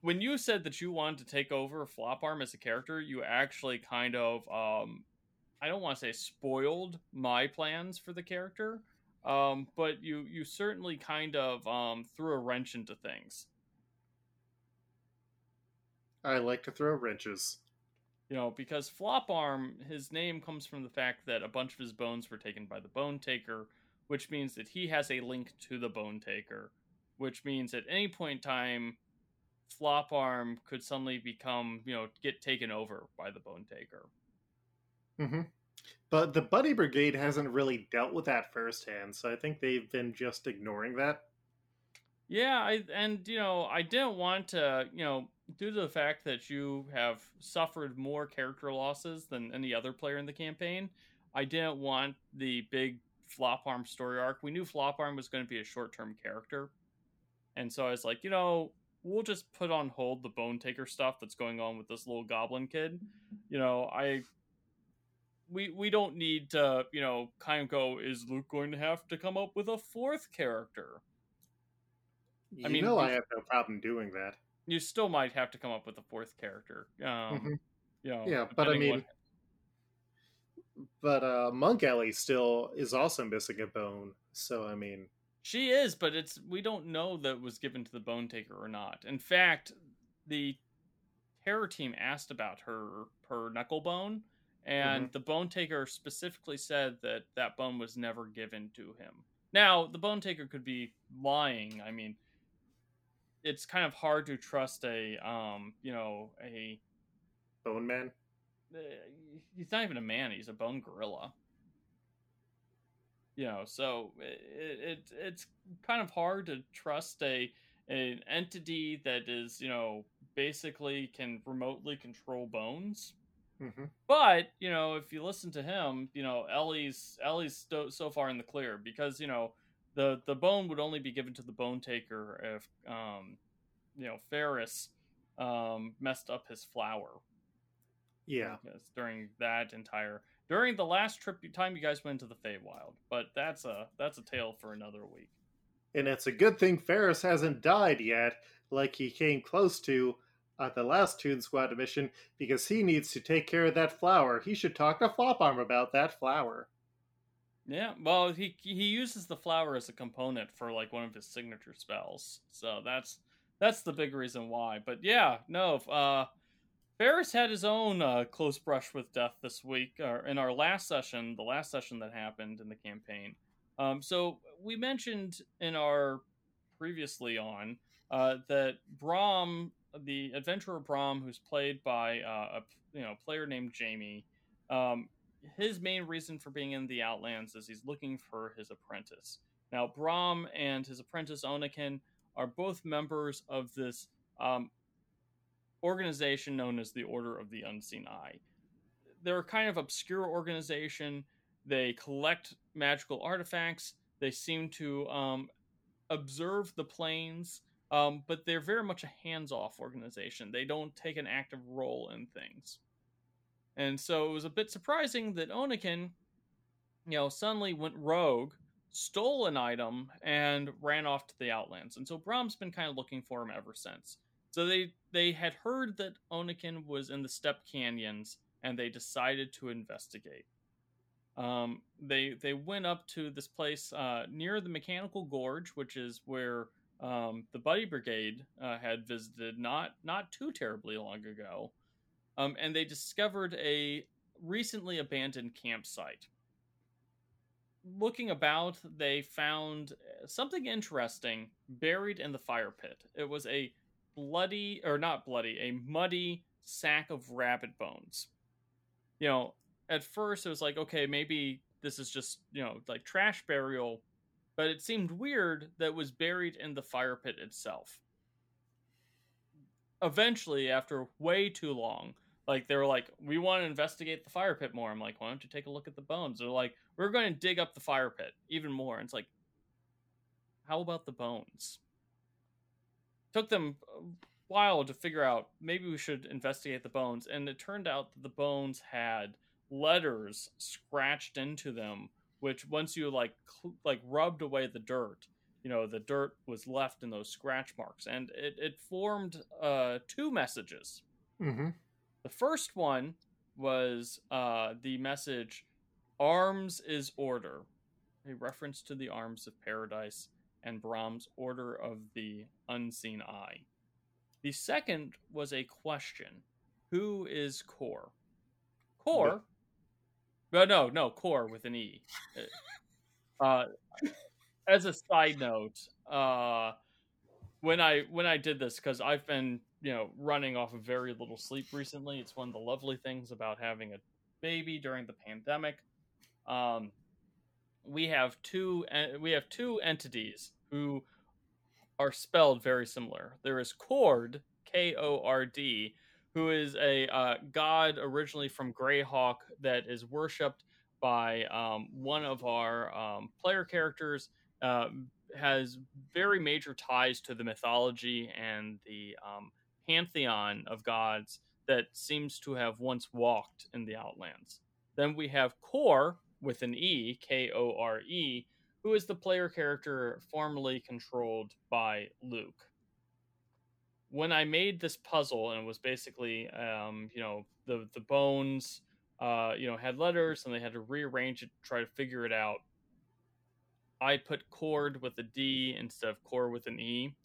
when you said that you wanted to take over Flop Arm as a character, you actually kind of um, I don't want to say spoiled my plans for the character, um, but you you certainly kind of um, threw a wrench into things. I like to throw wrenches. You know, because Flop Arm, his name comes from the fact that a bunch of his bones were taken by the Bone Taker which means that he has a link to the Bone Taker, which means at any point in time, Flop Arm could suddenly become, you know, get taken over by the Bone Taker. Mm-hmm. But the Buddy Brigade hasn't really dealt with that firsthand, so I think they've been just ignoring that. Yeah, I and you know I didn't want to, you know, due to the fact that you have suffered more character losses than any other player in the campaign. I didn't want the big Flop Arm story arc. We knew Flop Arm was going to be a short term character, and so I was like, you know, we'll just put on hold the Bone Taker stuff that's going on with this little Goblin kid. You know, I we we don't need to, you know, kind of go. Is Luke going to have to come up with a fourth character? You I mean, know, I have no problem doing that. You still might have to come up with a fourth character. Um, mm-hmm. you know, yeah, but I mean. But uh, Monk Ellie still is also missing a bone. So I mean, she is, but it's we don't know that it was given to the Bone Taker or not. In fact, the terror team asked about her her knuckle bone, and mm-hmm. the Bone Taker specifically said that that bone was never given to him. Now, the Bone Taker could be lying. I mean, it's kind of hard to trust a um you know a bone man he's not even a man he's a bone gorilla you know so it, it it's kind of hard to trust a an entity that is you know basically can remotely control bones mm-hmm. but you know if you listen to him you know ellie's ellie's sto- so far in the clear because you know the the bone would only be given to the bone taker if um you know Ferris um messed up his flower. Yeah. During that entire during the last trip time you guys went to the Feywild, but that's a that's a tale for another week. And it's a good thing Ferris hasn't died yet, like he came close to at the last Toon Squad mission, because he needs to take care of that flower. He should talk to Floparm about that flower. Yeah, well, he he uses the flower as a component for like one of his signature spells, so that's that's the big reason why. But yeah, no, uh, Ferris had his own uh, close brush with death this week, or in our last session, the last session that happened in the campaign. Um, so we mentioned in our previously on uh, that Brom, the adventurer Brom, who's played by uh, a you know player named Jamie, um, his main reason for being in the Outlands is he's looking for his apprentice. Now, Brom and his apprentice Onikin are both members of this um, organization known as the Order of the Unseen Eye. They're a kind of obscure organization. They collect magical artifacts. They seem to um, observe the planes, um, but they're very much a hands off organization. They don't take an active role in things. And so it was a bit surprising that Onikin, you know, suddenly went rogue stole an item and ran off to the Outlands. And so Brom's been kind of looking for him ever since. So they they had heard that Onikin was in the Steppe Canyons, and they decided to investigate. Um, they they went up to this place uh, near the Mechanical Gorge, which is where um, the Buddy Brigade uh, had visited not not too terribly long ago, um, and they discovered a recently abandoned campsite looking about, they found uh, something interesting buried in the fire pit. It was a bloody, or not bloody, a muddy sack of rabbit bones. You know, at first it was like, okay, maybe this is just, you know, like trash burial, but it seemed weird that was buried in the fire pit itself. Eventually, after way too long, like they were like, we want to investigate the fire pit more. I'm like, why don't you take a look at the bones? They're like, we're going to dig up the fire pit even more. And it's like, how about the bones? Took them a while to figure out maybe we should investigate the bones, and it turned out that the bones had letters scratched into them, which once you like cl- like rubbed away the dirt, you know, the dirt was left in those scratch marks, and it it formed uh, two messages. Mm-hmm. The first one was uh, the message Arms is order, a reference to the arms of paradise and Brom's Order of the Unseen Eye. The second was a question Who is Kore? Core? No, no, no, Kore with an E. Uh, [laughs] Uh, as a side note, uh, when I when I did this because I've been you know running off of very little sleep recently. It's one of the lovely things about having a baby during the pandemic. Um, we have two we have two entities who are spelled very similar. There is Kord, K O R D, who is a uh, god originally from Greyhawk that is worshipped by um, one of our um, player characters. Uh, has very major ties to the mythology and the um, pantheon of gods that seems to have once walked in the Outlands. Then we have Kore with an E, K O R E, who is the player character formerly controlled by Luke. When I made this puzzle, and it was basically, um, you know, the the bones, uh, you know, had letters, and they had to rearrange it, to try to figure it out. I put Kord with a D instead of Kore with an E.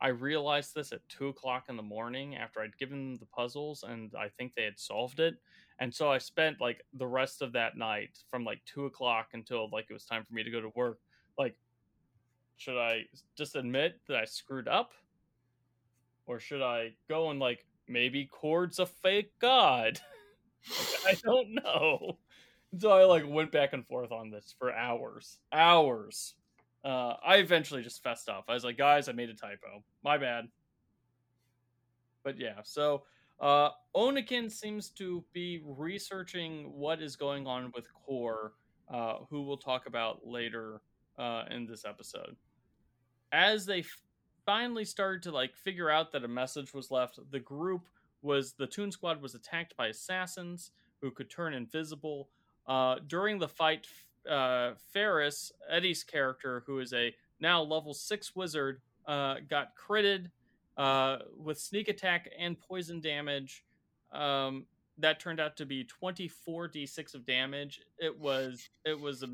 I realized this at two o'clock in the morning after I'd given them the puzzles, and I think they had solved it. And so I spent like the rest of that night from like two o'clock until like it was time for me to go to work. Like, should I just admit that I screwed up? Or should I go and like maybe Kord's a fake god? [laughs] I don't know. So I like went back and forth on this for hours. Hours. Uh, I eventually just fessed up. I was like, guys, I made a typo. My bad. But yeah, so uh, Onikin seems to be researching what is going on with Kore, uh, who we'll talk about later uh, in this episode. As they f- finally started to like figure out that a message was left, the group was the Toon Squad was attacked by assassins who could turn invisible. Uh, during the fight, uh, Ferris, Eddie's character, who is a now level six wizard, uh, got critted uh, with sneak attack and poison damage. Um, that turned out to be 24 d6 of damage. It was it was a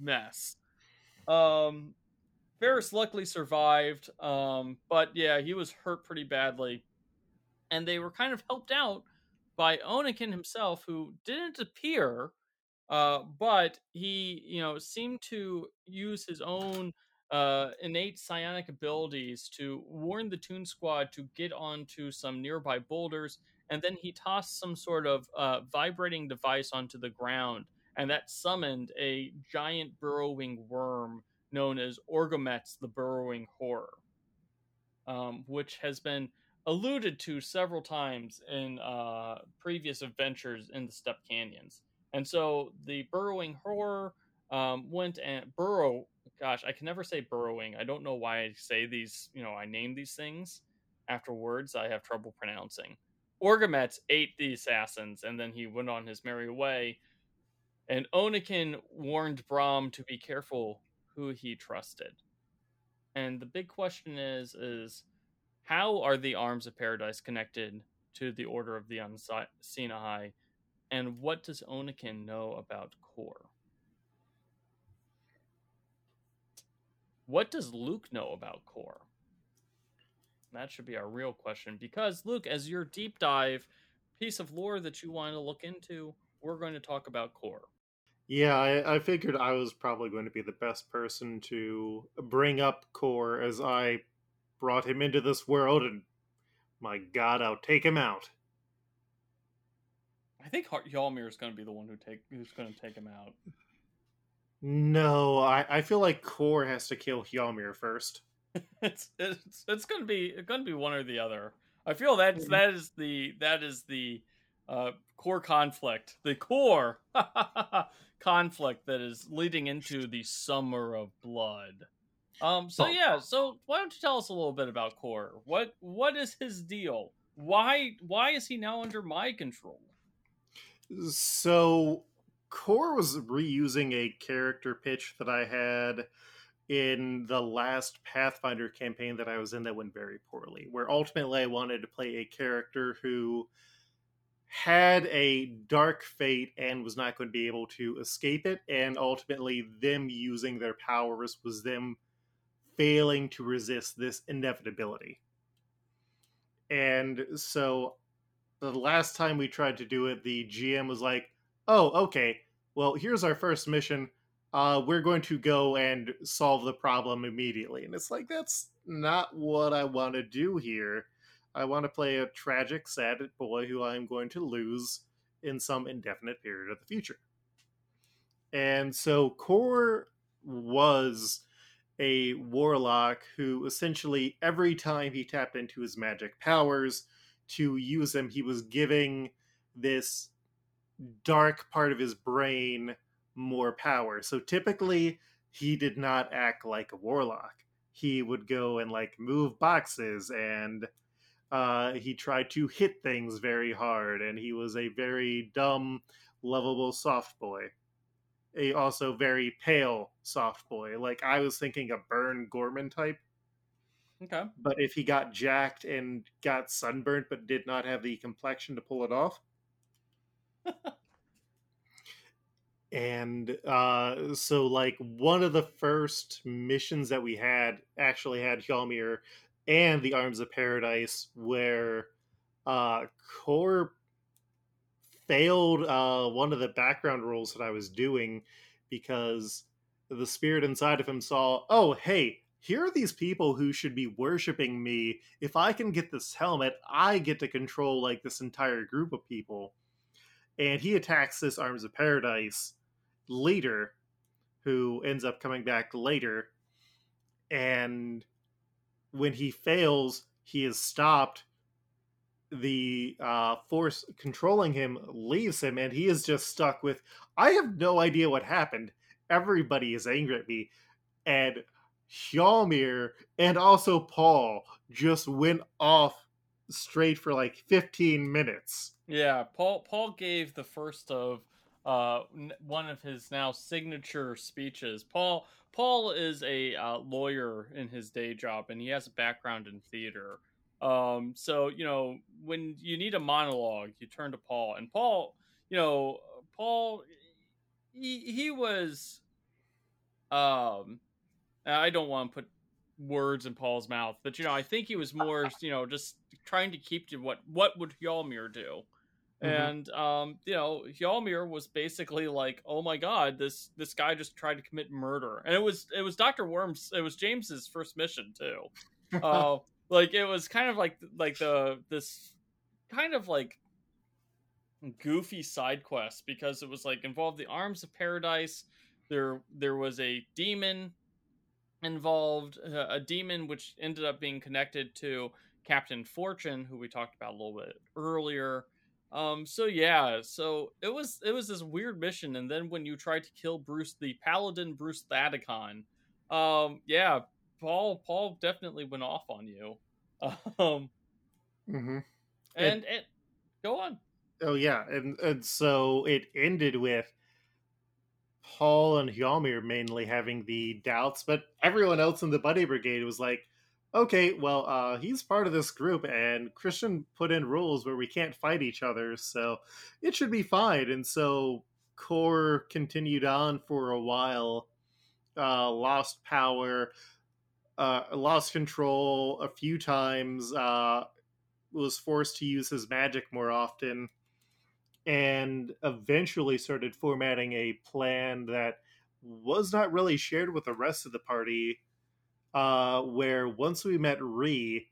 mess. Um, Ferris luckily survived, um, but yeah, he was hurt pretty badly, and they were kind of helped out by Onikin himself, who didn't appear, uh, but he you know seemed to use his own uh, innate psionic abilities to warn the Toon Squad to get onto some nearby boulders, and then he tossed some sort of uh, vibrating device onto the ground, and that summoned a giant burrowing worm known as Orgometz the Burrowing Horror, um, which has been alluded to several times in uh, previous adventures in the Steppe Canyons. And so the Burrowing Horror um, went and burrow gosh, I can never say burrowing. I don't know why I say these, you know, I name these things after words I have trouble pronouncing. Orgometz ate the assassins and then he went on his merry way. And Onikin warned Brom to be careful who he trusted. And the big question is is how are the arms of paradise connected to the order of the unseen eye and what does Onikin know about Kore? What does Luke know about Kore? That should be our real question because, Luke, as your deep dive piece of lore that you want to look into, we're going to talk about Kore. Yeah, I, I figured I was probably going to be the best person to bring up Kore as I brought him into this world, and my god, I'll take him out. I think Hjalmir is going to be the one who take who's going to take him out. No, I, I feel like Kore has to kill Hjalmir first. [laughs] it's it's it's gonna be it's gonna be one or the other. I feel that's mm-hmm. that is the that is the uh, core conflict, the core [laughs] conflict that is leading into the summer of blood. Um. So yeah. So why don't you tell us a little bit about Kore? What what is his deal? Why why is he now under my control? So Kore was reusing a character pitch that I had in the last Pathfinder campaign that I was in that went very poorly, where ultimately I wanted to play a character who had a dark fate and was not going to be able to escape it, and ultimately them using their powers was them failing to resist this inevitability. And so the last time we tried to do it, the GM was like, oh, okay, well, here's our first mission. uh, we're going to go and solve the problem immediately. And it's like, that's not what I want to do here. I want to play a tragic, sad boy who I'm going to lose in some indefinite period of the future. And so Kore was a warlock who essentially every time he tapped into his magic powers to use them, he was giving this dark part of his brain more power. So typically, he did not act like a warlock. He would go and like move boxes and uh, he tried to hit things very hard, and he was a very dumb, lovable soft boy. A also very pale soft boy. Like I was thinking a Burn Gorman type. Okay. But if he got jacked and got sunburnt but did not have the complexion to pull it off, [laughs] and uh, so like one of the first missions that we had actually had Hjalmir and the Arms of Paradise, where uh, Kore failed uh, one of the background rolls that I was doing because the spirit inside of him saw, oh hey, here are these people who should be worshiping me. If I can get this helmet, I get to control like this entire group of people. And he attacks this Arms of Paradise leader who ends up coming back later. And when he fails, he is stopped. The uh, force controlling him leaves him, and he is just stuck with, I have no idea what happened. Everybody is angry at me. And Hjalmir and also Paul just went off straight for like 15 minutes. Yeah, Paul Paul gave the first of uh, one of his now signature speeches. Paul Paul is a uh, lawyer in his day job, and he has a background in theater. Um, so you know when you need a monologue, you turn to Paul, and Paul, you know, Paul, he he was, um, I don't want to put words in Paul's mouth, but you know, I think he was more, you know, just trying to keep to what what would Hjalmir do. Mm-hmm. And um, you know, Hjalmir was basically like, "Oh my god, this this guy just tried to commit murder," and it was it was Doctor Worm's, it was James's first mission too. [laughs] uh, like it was kind of like like the this kind of like goofy side quest because it was like involved the arms of paradise. There there was a demon involved, uh, a demon which ended up being connected to Captain Fortune, who we talked about a little bit earlier um, so yeah, so it was it was this weird mission, and then when you tried to kill Bruce, the Paladin Bruce Thaddeus, um, yeah, Paul Paul definitely went off on you. [laughs] Um, mm-hmm. and it, go on. Oh yeah, and and so it ended with Paul and Hjalmir mainly having the doubts, but everyone else in the Buddy Brigade was like, okay, well, uh, he's part of this group, and Christian put in rules where we can't fight each other, so it should be fine. And so Kore continued on for a while, uh, lost power, uh, lost control a few times, uh, was forced to use his magic more often, and eventually started formatting a plan that was not really shared with the rest of the party uh, where once we met Ree,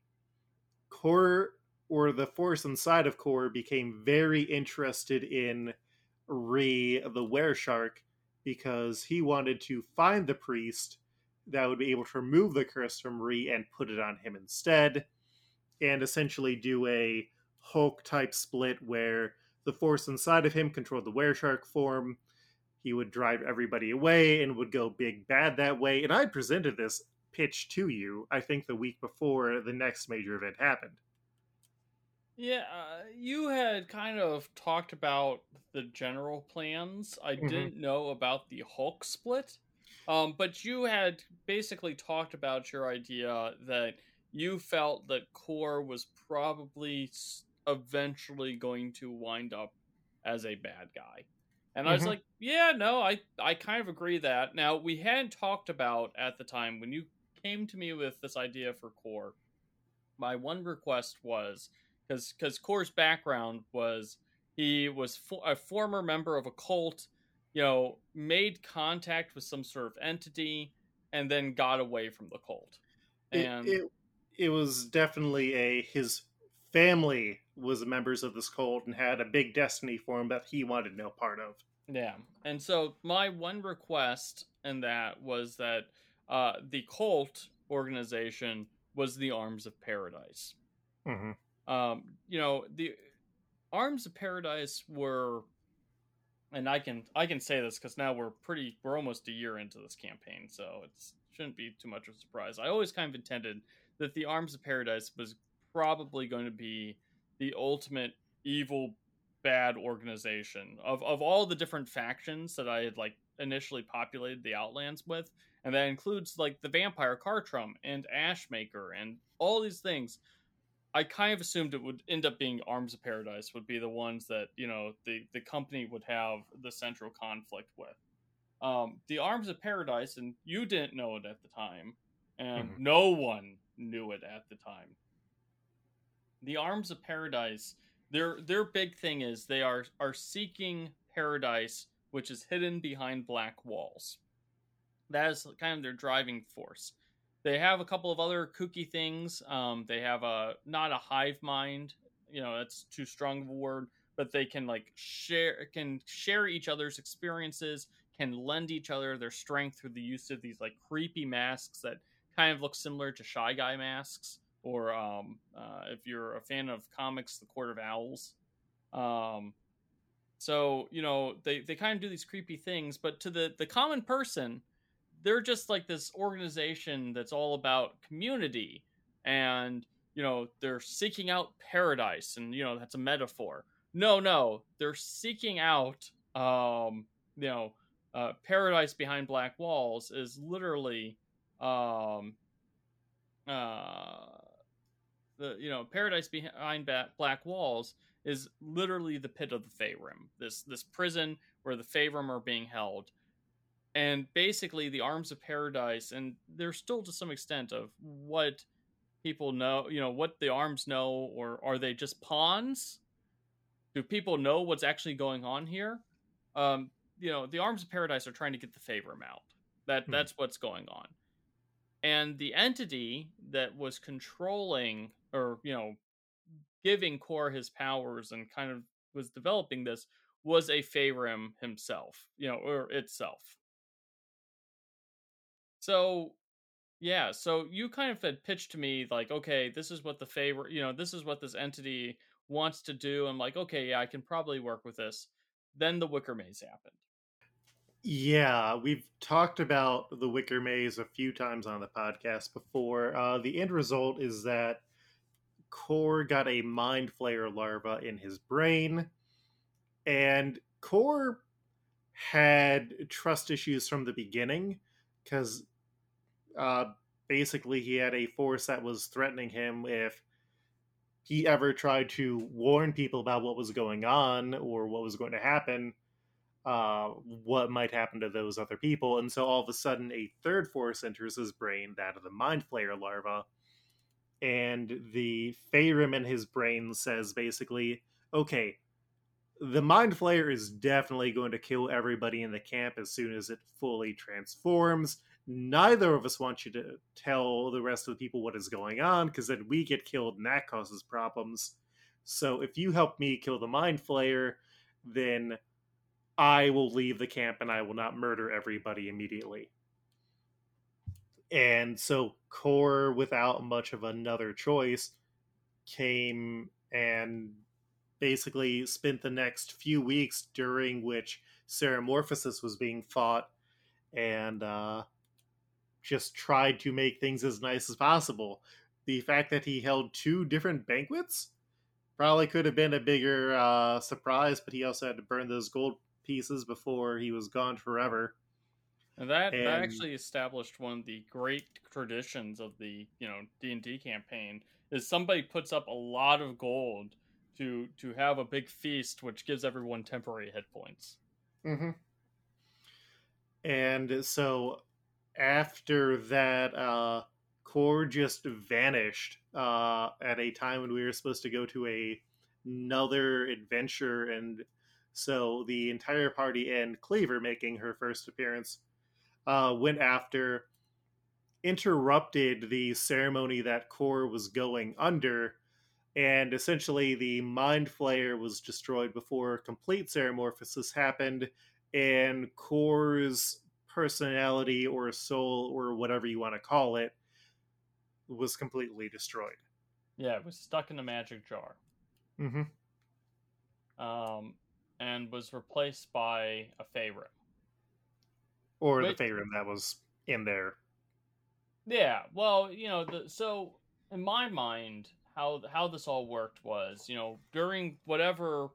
Kore or the force inside of Kore became very interested in Ree, the were shark, because he wanted to find the priest that would be able to remove the curse from Ree and put it on him instead, and essentially do a Hulk type split where the force inside of him controlled the were shark form. He would drive everybody away and would go big bad that way. And I presented this pitched to you, I think, the week before the next major event happened. Yeah, uh, you had kind of talked about the general plans. I mm-hmm. didn't know about the Hulk split. Um, but you had basically talked about your idea that you felt that Kore was probably eventually going to wind up as a bad guy. And mm-hmm. I was mm-hmm. like, yeah, no, I I kind of agree that. Now, we hadn't talked about at the time when you came to me with this idea for Kore, my one request was because because Kore's background was he was fo- a former member of a cult. you know, made contact with some sort of entity and then got away from the cult. And it, it, it was definitely a his family was members of this cult and had a big destiny for him that he wanted no part of. Yeah. And so my one request in that was that uh, the cult organization was the Arms of Paradise. Mm-hmm. Um, you know, the Arms of Paradise were and I can I can say this because now we're pretty we're almost a year into this campaign, so it shouldn't be too much of a surprise. I always kind of intended that the Arms of Paradise was probably going to be the ultimate evil bad organization of of all the different factions that I had like initially populated the Outlands with, and that includes like the Vampire Cartrum and Ashmaker and all these things. I kind of assumed it would end up being Arms of Paradise would be the ones that you know the the company would have the central conflict with. Um, the Arms of Paradise, and you didn't know it at the time, and mm-hmm. no one knew it at the time. The Arms of Paradise, their their big thing is they are are seeking paradise, which is hidden behind black walls. That is kind of their driving force. They have a couple of other kooky things. Um, they have a not a hive mind, you know, that's too strong of a word, but they can like share can share each other's experiences, can lend each other their strength through the use of these like creepy masks that kind of look similar to shy guy masks, or um, uh, if you're a fan of comics, the Court of Owls. Um, so you know they they kind of do these creepy things, but to the the common person they're just like this organization that's all about community and you know they're seeking out paradise and you know that's a metaphor. No no they're seeking out um you know uh, paradise behind black walls is literally um uh the you know paradise behind black walls is literally the pit of the Faerun, this this prison where the Faerun are being held. And basically the arms of paradise and there's still to some extent of what people know you know what the arms know or are they just pawns? Do people know what's actually going on here? Um you know the arms of paradise are trying to get the Faerun out. That hmm. that's what's going on. And the entity that was controlling or you know giving Kore his powers and kind of was developing this was a Faerun himself, you know, or itself. So, yeah, so you kind of had pitched to me like, okay, this is what the favor, you know, this is what this entity wants to do. I'm like, okay, yeah, I can probably work with this. Then the Wicker Maze happened. Yeah, we've talked about the Wicker Maze a few times on the podcast before. Uh, the end result is that Kore got a Mind Flayer larva in his brain, and Kore had trust issues from the beginning because uh, basically he had a force that was threatening him if he ever tried to warn people about what was going on or what was going to happen uh, what might happen to those other people and so all of a sudden a third force enters his brain that of the mind flayer larva and the Faerun in his brain says basically okay the mind flayer is definitely going to kill everybody in the camp as soon as it fully transforms neither of us want you to tell the rest of the people what is going on because then we get killed and that causes problems. So if you help me kill the mind flayer, then I will leave the camp and I will not murder everybody immediately. And so Kore, without much of another choice, came and basically spent the next few weeks during which Ceremorphosis was being fought and uh, just tried to make things as nice as possible. The fact that he held two different banquets probably could have been a bigger uh, surprise, but he also had to burn those gold pieces before he was gone forever. And that and, that actually established one of the great traditions of the you know D and D campaign is somebody puts up a lot of gold to to have a big feast, which gives everyone temporary hit points. Mm-hmm. And so after that, uh, Kore just vanished uh, at a time when we were supposed to go to a another adventure and So the entire party and Cleaver making her first appearance uh, went after, interrupted the ceremony that Kore was going under, and essentially the Mind Flayer was destroyed before complete Ceremorphosis happened, and Kore's personality or soul or whatever you want to call it was completely destroyed. Yeah, it was stuck in a magic jar. Mm-hmm. Um, and was replaced by a Faerun. Or Wait. the Faerun that was in there. Yeah, well, you know, the so in my mind, how how this all worked was, you know, during whatever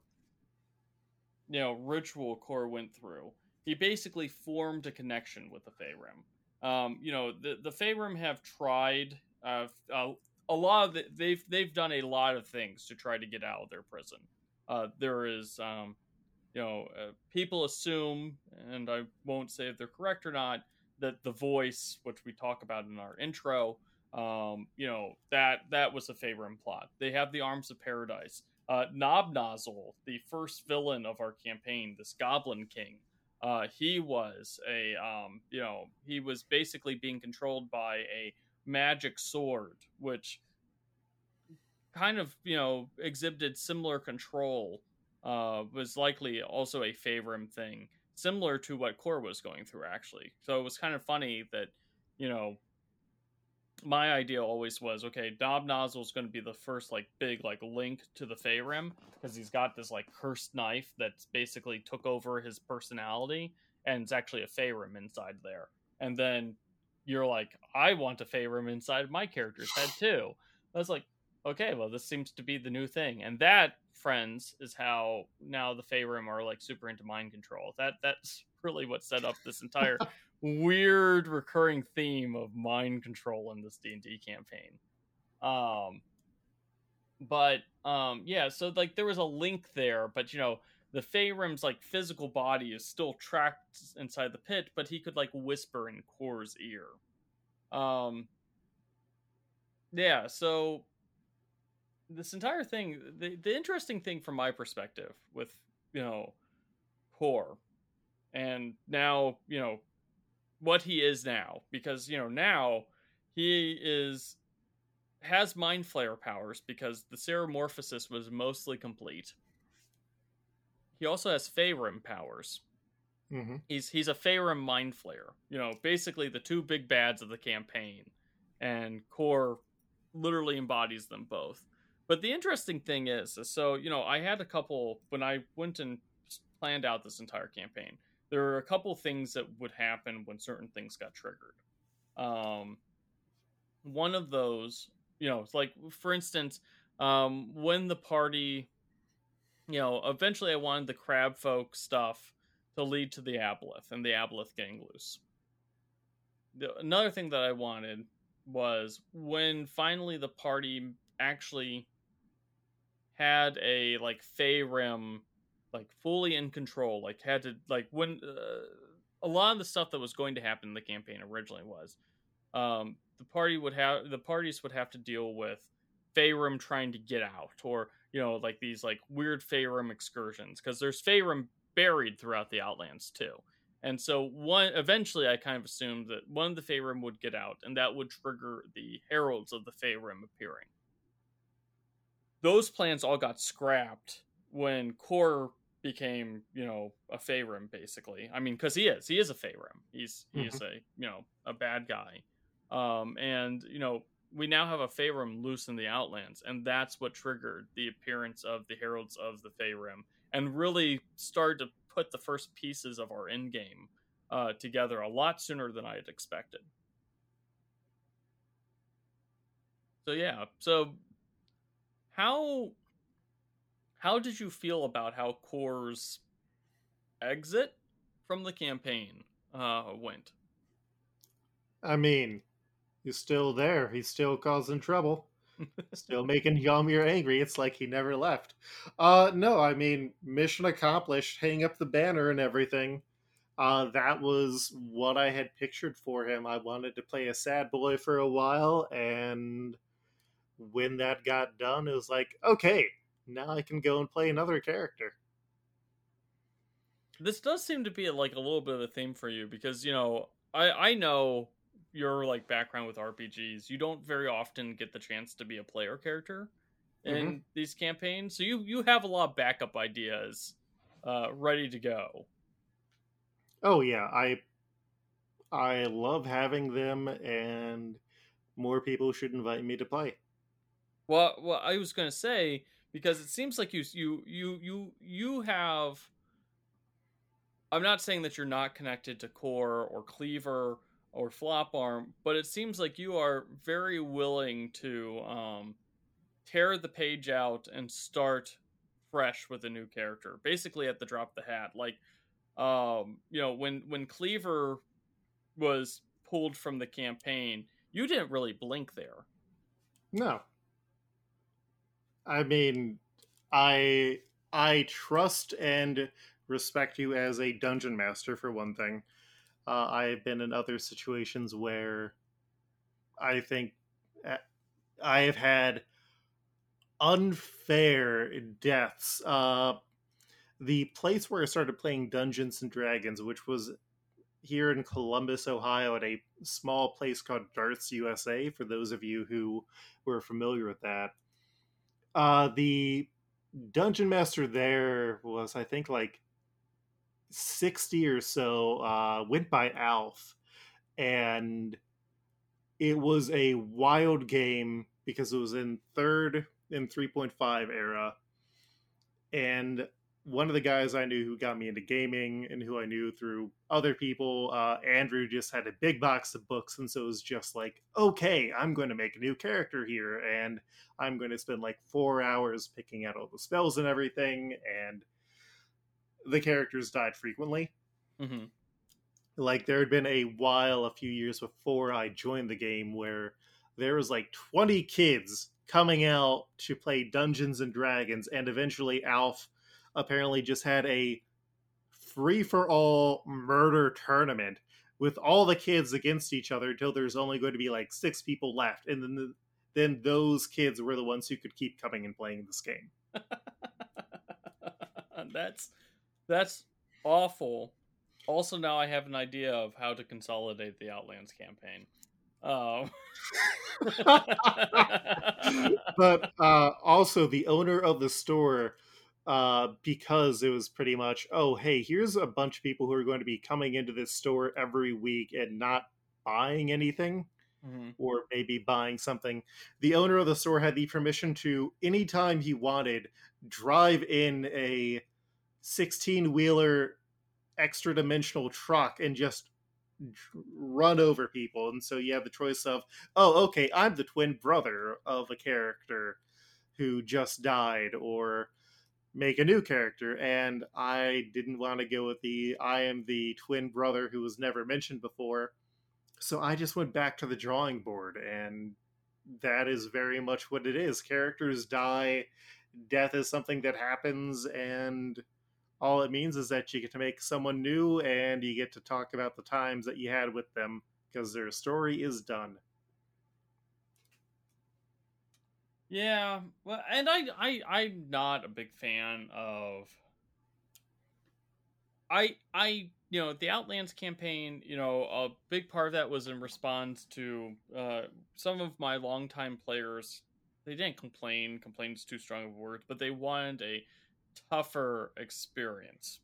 you know ritual Kore went through, he basically formed a connection with the Faerun. Um, you know, the the Faerun have tried uh, uh, a lot of the, they've they've done a lot of things to try to get out of their prison. Uh, there is, um, you know, uh, people assume, and I won't say if they're correct or not, that the voice, which we talk about in our intro, um, you know, that that was a Faerun plot. They have the Arms of Paradise. Uh, Knob Nozzle, the first villain of our campaign, this Goblin King, uh, he was a, um, you know, he was basically being controlled by a magic sword, which kind of you know exhibited similar control. Uh, was likely also a Faerun thing, similar to what Kore was going through actually. So it was kind of funny that you know my idea always was okay knob nozzle is going to be the first like big like link to the Faerun because he's got this like cursed knife that's basically took over his personality and it's actually a Faerun inside there and then you're like, I want a Faerun inside my character's head too. I was like, okay, well, this seems to be the new thing, and that, friends, is how now the Faerun are like super into mind control. That that's really what set up this entire [laughs] weird recurring theme of mind control in this D and D campaign. Um, but um, yeah, so like there was a link there, but you know the Faerun's like physical body is still trapped inside the pit, but he could like whisper in Kore's ear. Um Yeah, so this entire thing the, the interesting thing from my perspective with, you know, Kore and now, you know, what he is now. Because, you know, now he is has mind flayer powers because the ceremorphosis was mostly complete he also has Faerun powers. Mm-hmm. He's he's a Faerun mind flayer. You know, basically the two big bads of the campaign, and Kore literally embodies them both. But the interesting thing is, so you know, I had a couple when I went and planned out this entire campaign. There were a couple things that would happen when certain things got triggered. Um, one of those, you know, it's like for instance, um, when the party you know, eventually I wanted the crab folk stuff to lead to the aboleth and the aboleth getting loose. The, another thing that I wanted was when finally the party actually had a like Faerun like fully in control, like had to like when uh, a lot of the stuff that was going to happen in the campaign originally was um, the party would have the parties would have to deal with Faerun trying to get out or you know, like these like weird Faerun excursions because there's Faerun buried throughout the Outlands too. And so one eventually I kind of assumed that one of the Faerun would get out and that would trigger the heralds of the Faerun appearing. Those plans all got scrapped when Kore became, you know, a Faerun basically. I mean, cuz he is. He is a Faerun. He's he's mm-hmm. a, you know, a bad guy. Um and, you know, we now have a Faerun loose in the Outlands, and that's what triggered the appearance of the Heralds of the Faerun, and really started to put the first pieces of our end game uh, together a lot sooner than I had expected. So yeah, so how how did you feel about how Kore's exit from the campaign uh, went? I mean, He's still there. He's still causing trouble. [laughs] still making Hjalmir angry. It's like he never left. Uh no, I mean mission accomplished, hang up the banner and everything. Uh that was what I had pictured for him. I wanted to play a sad boy for a while and when that got done it was like, okay, now I can go and play another character. this does seem to be like a little bit of a theme for you because you know I I know your like background with RPGs. You don't very often get the chance to be a player character in mm-hmm. these campaigns, so you you have a lot of backup ideas uh, ready to go. Oh yeah, I I love having them, and more people should invite me to play. Well, well, I was going to say because it seems like you you you you you have. I'm not saying that you're not connected to Kore or Cleaver or Flop Arm, but it seems like you are very willing to um, tear the page out and start fresh with a new character, basically at the drop of the hat. Like, um, you know, when when Cleaver was pulled from the campaign, you didn't really blink there. No. I mean, I I trust and respect you as a dungeon master for one thing. Uh, I've been in other situations where I think uh, I have had unfair deaths. Uh, the place where I started playing Dungeons and Dragons, which was here in Columbus, Ohio, at a small place called Darts USA. For those of you who were familiar with that, uh, the dungeon master there was, I think, like sixty or so. Uh, went by Alf, and it was a wild game because it was in third point five era, and one of the guys I knew who got me into gaming and who I knew through other people, uh, Andrew just had a big box of books. And so it was just like, okay, I'm going to make a new character here. And I'm going to spend like four hours picking out all the spells and everything. And the characters died frequently. Mm-hmm. Like there had been a while, a few years before I joined the game, where there was like 20 kids coming out to play Dungeons and Dragons. And eventually Alf apparently just had a free for all murder tournament with all the kids against each other until there's only going to be like six people left, and then the, then those kids were the ones who could keep coming and playing this game. [laughs] that's that's awful. Also, now I have an idea of how to consolidate the Outlands campaign. Um. [laughs] but uh, also, the owner of the store uh, because it was pretty much, oh, hey, here's a bunch of people who are going to be coming into this store every week and not buying anything. Mm-hmm. Or maybe buying something. The owner of the store had the permission to, anytime he wanted, drive in a 16 wheeler extra dimensional truck and just run over people. And so you have the choice of, oh, okay, I'm the twin brother of a character who just died, or make a new character and i didn't want to go with the i am the twin brother who was never mentioned before. So i just went back to the drawing board and that is very much what it is. Characters die death is something that happens and all it means is that you get to make someone new and you get to talk about the times that you had with them because their story is done Yeah, well, and I, I, I'm not a big fan of. I, I, you know, the Outlands campaign. You know, a big part of that was in response to uh, some of my longtime players. They didn't complain. Complain is too strong of a word, but they wanted a tougher experience.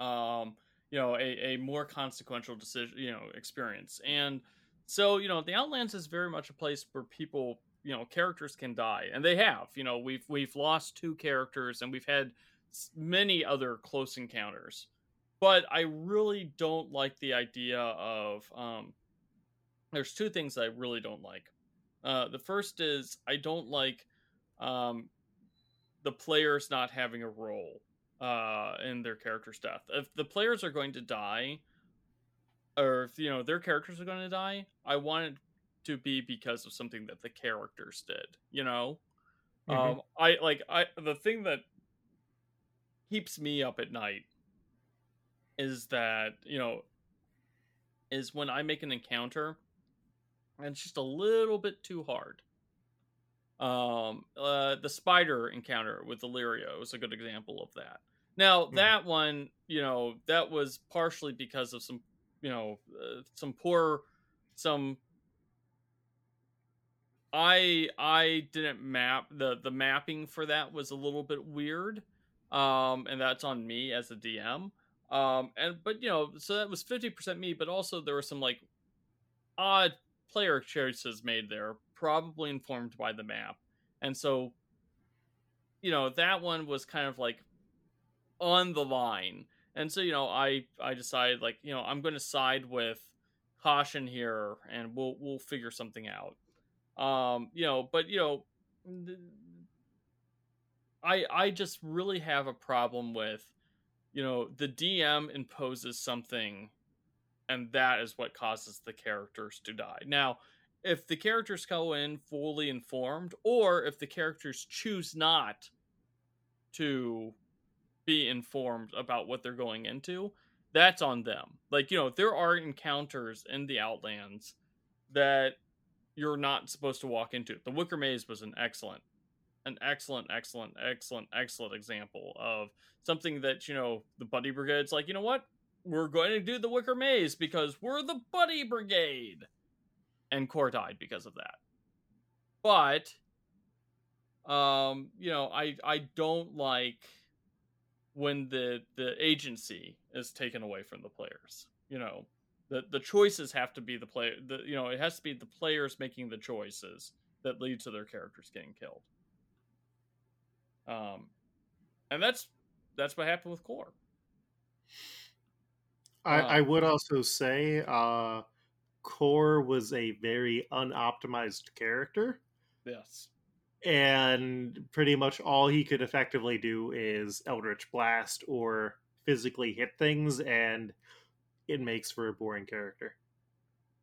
Um, you know, a, a more consequential decision, you know, experience, and so you know, the Outlands is very much a place where people you know characters can die and they have you know we've we've lost two characters and we've had many other close encounters. But i really don't like the idea of um there's two things i really don't like. Uh the first is i don't like um the players not having a role uh in their character's death. If the players are going to die or if you know their characters are going to die i want to be because of something that the characters did you know mm-hmm. um i like i the thing that keeps me up at night is that you know is when i make an encounter and it's just a little bit too hard um uh the spider encounter with illyrio is a good example of that Now mm. that one, you know, that was partially because of some, you know, uh, some poor, some. I I didn't map the the mapping for that was a little bit weird, um, and that's on me as a DM. Um, and but you know, so that was fifty percent me, but also there were some like odd player choices made there, probably informed by the map, and so you know that one was kind of like on the line. And so, you know, I I decided like, you know, I'm going to side with caution here and we'll we'll figure something out. Um, you know, but you know, I I just really have a problem with you know, the DM imposes something and that is what causes the characters to die. Now, if the characters go in fully informed or if the characters choose not to be informed about what they're going into, that's on them. Like, you know, there are encounters in the Outlands that you're not supposed to walk into. The Wicker Maze was an excellent, an excellent, excellent, excellent, excellent example of something that, you know, the Buddy Brigade's like, you know what? We're going to do the Wicker Maze because we're the Buddy Brigade. And Kore died because of that. But um, you know, I I don't like when the the agency is taken away from the players. You know, the the choices have to be the player. The you know, it has to be the players making the choices that lead to their characters getting killed. Um, and that's that's what happened with Kore. I, um, I would also say uh, Kore was a very unoptimized character. Yes and pretty much all he could effectively do is Eldritch Blast or physically hit things, and it makes for a boring character.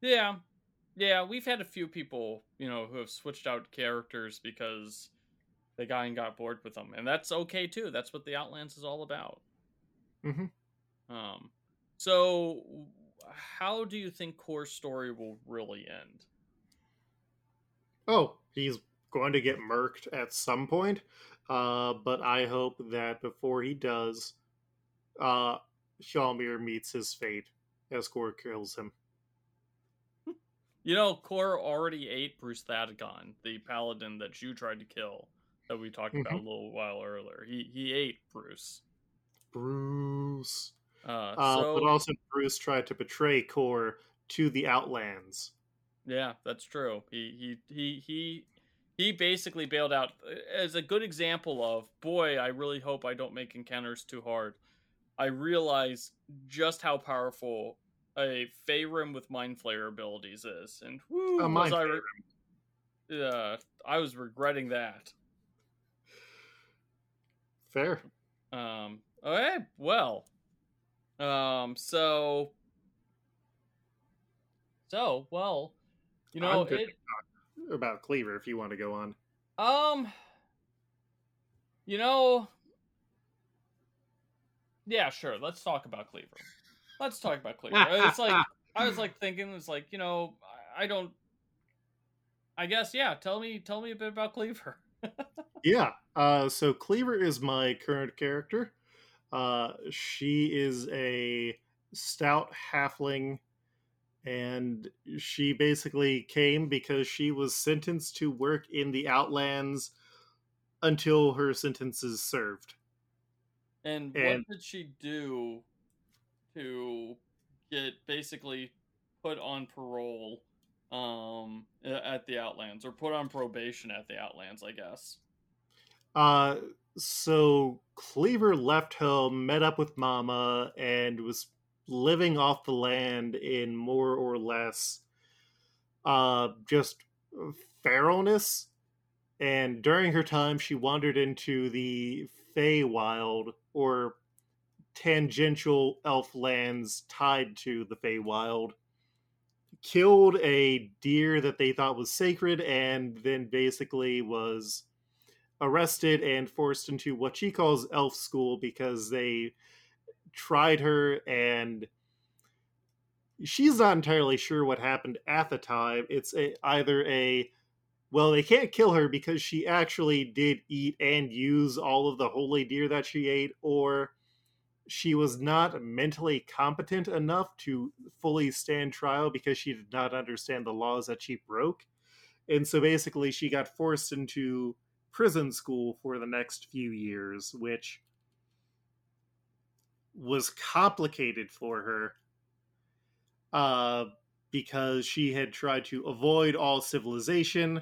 Yeah, yeah, we've had a few people, you know, who have switched out characters because they got and got bored with them, and that's okay too. That's what the Outlands is all about. Mm-hmm. Um, so how do you think Kore Story will really end? Oh, he's going to get murked at some point. Uh, but I hope that before he does, uh, Hjalmir meets his fate as Kore kills him. You know, Kore already ate Bruce Thadagon, the paladin that you tried to kill, that we talked mm-hmm. about a little while earlier. He he ate Bruce. Bruce. Uh, uh, so... but also Bruce tried to betray Kore to the Outlands. Yeah, that's true. He he he he he basically bailed out uh, as a good example of boy i really hope i don't make encounters too hard i realize just how powerful a Faerun with mind flayer abilities is and whoo, was I, re- uh, I was regretting that. Fair. Um okay well um so so well you know it, about Cleaver if you want to go on. Um, you know, yeah, sure. Let's talk about Cleaver. Let's talk about Cleaver. it's like [laughs] I was like thinking, it's like you know, I don't. I guess yeah. Tell me, tell me a bit about Cleaver. [laughs] yeah. Uh, so Cleaver is my current character. Uh, she is a stout halfling and she basically came because she was sentenced to work in the Outlands until her sentence is served. And, and what did she do to get basically put on parole um, at the Outlands or put on probation at the Outlands, I guess? Uh, so Cleaver left home, met up with Mama, and was living off the land in more or less uh, just feralness. And during her time, she wandered into the Feywild, or tangential elf lands tied to the Feywild, killed a deer that they thought was sacred, and then basically was arrested and forced into what she calls elf school because they tried her and she's not entirely sure what happened at the time. It's a, either a well, they can't kill her because she actually did eat and use all of the holy deer that she ate, or she was not mentally competent enough to fully stand trial because she did not understand the laws that she broke. And so basically, she got forced into prison school for the next few years, which was complicated for her uh, because she had tried to avoid all civilization,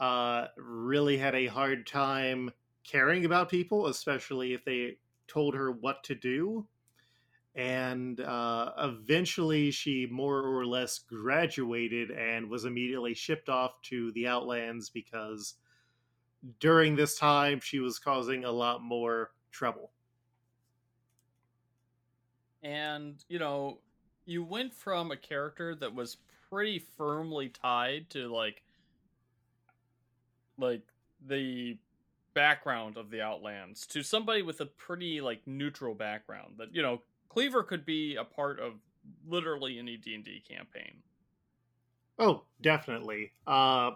uh, really had a hard time caring about people, especially if they told her what to do. And uh, eventually, she more or less graduated and was immediately shipped off to the Outlands because during this time she was causing a lot more trouble. And, you know, you went from a character that was pretty firmly tied to like like the background of the Outlands to somebody with a pretty like neutral background that you know Cleaver could be a part of literally any D&D campaign. Oh, definitely. Uh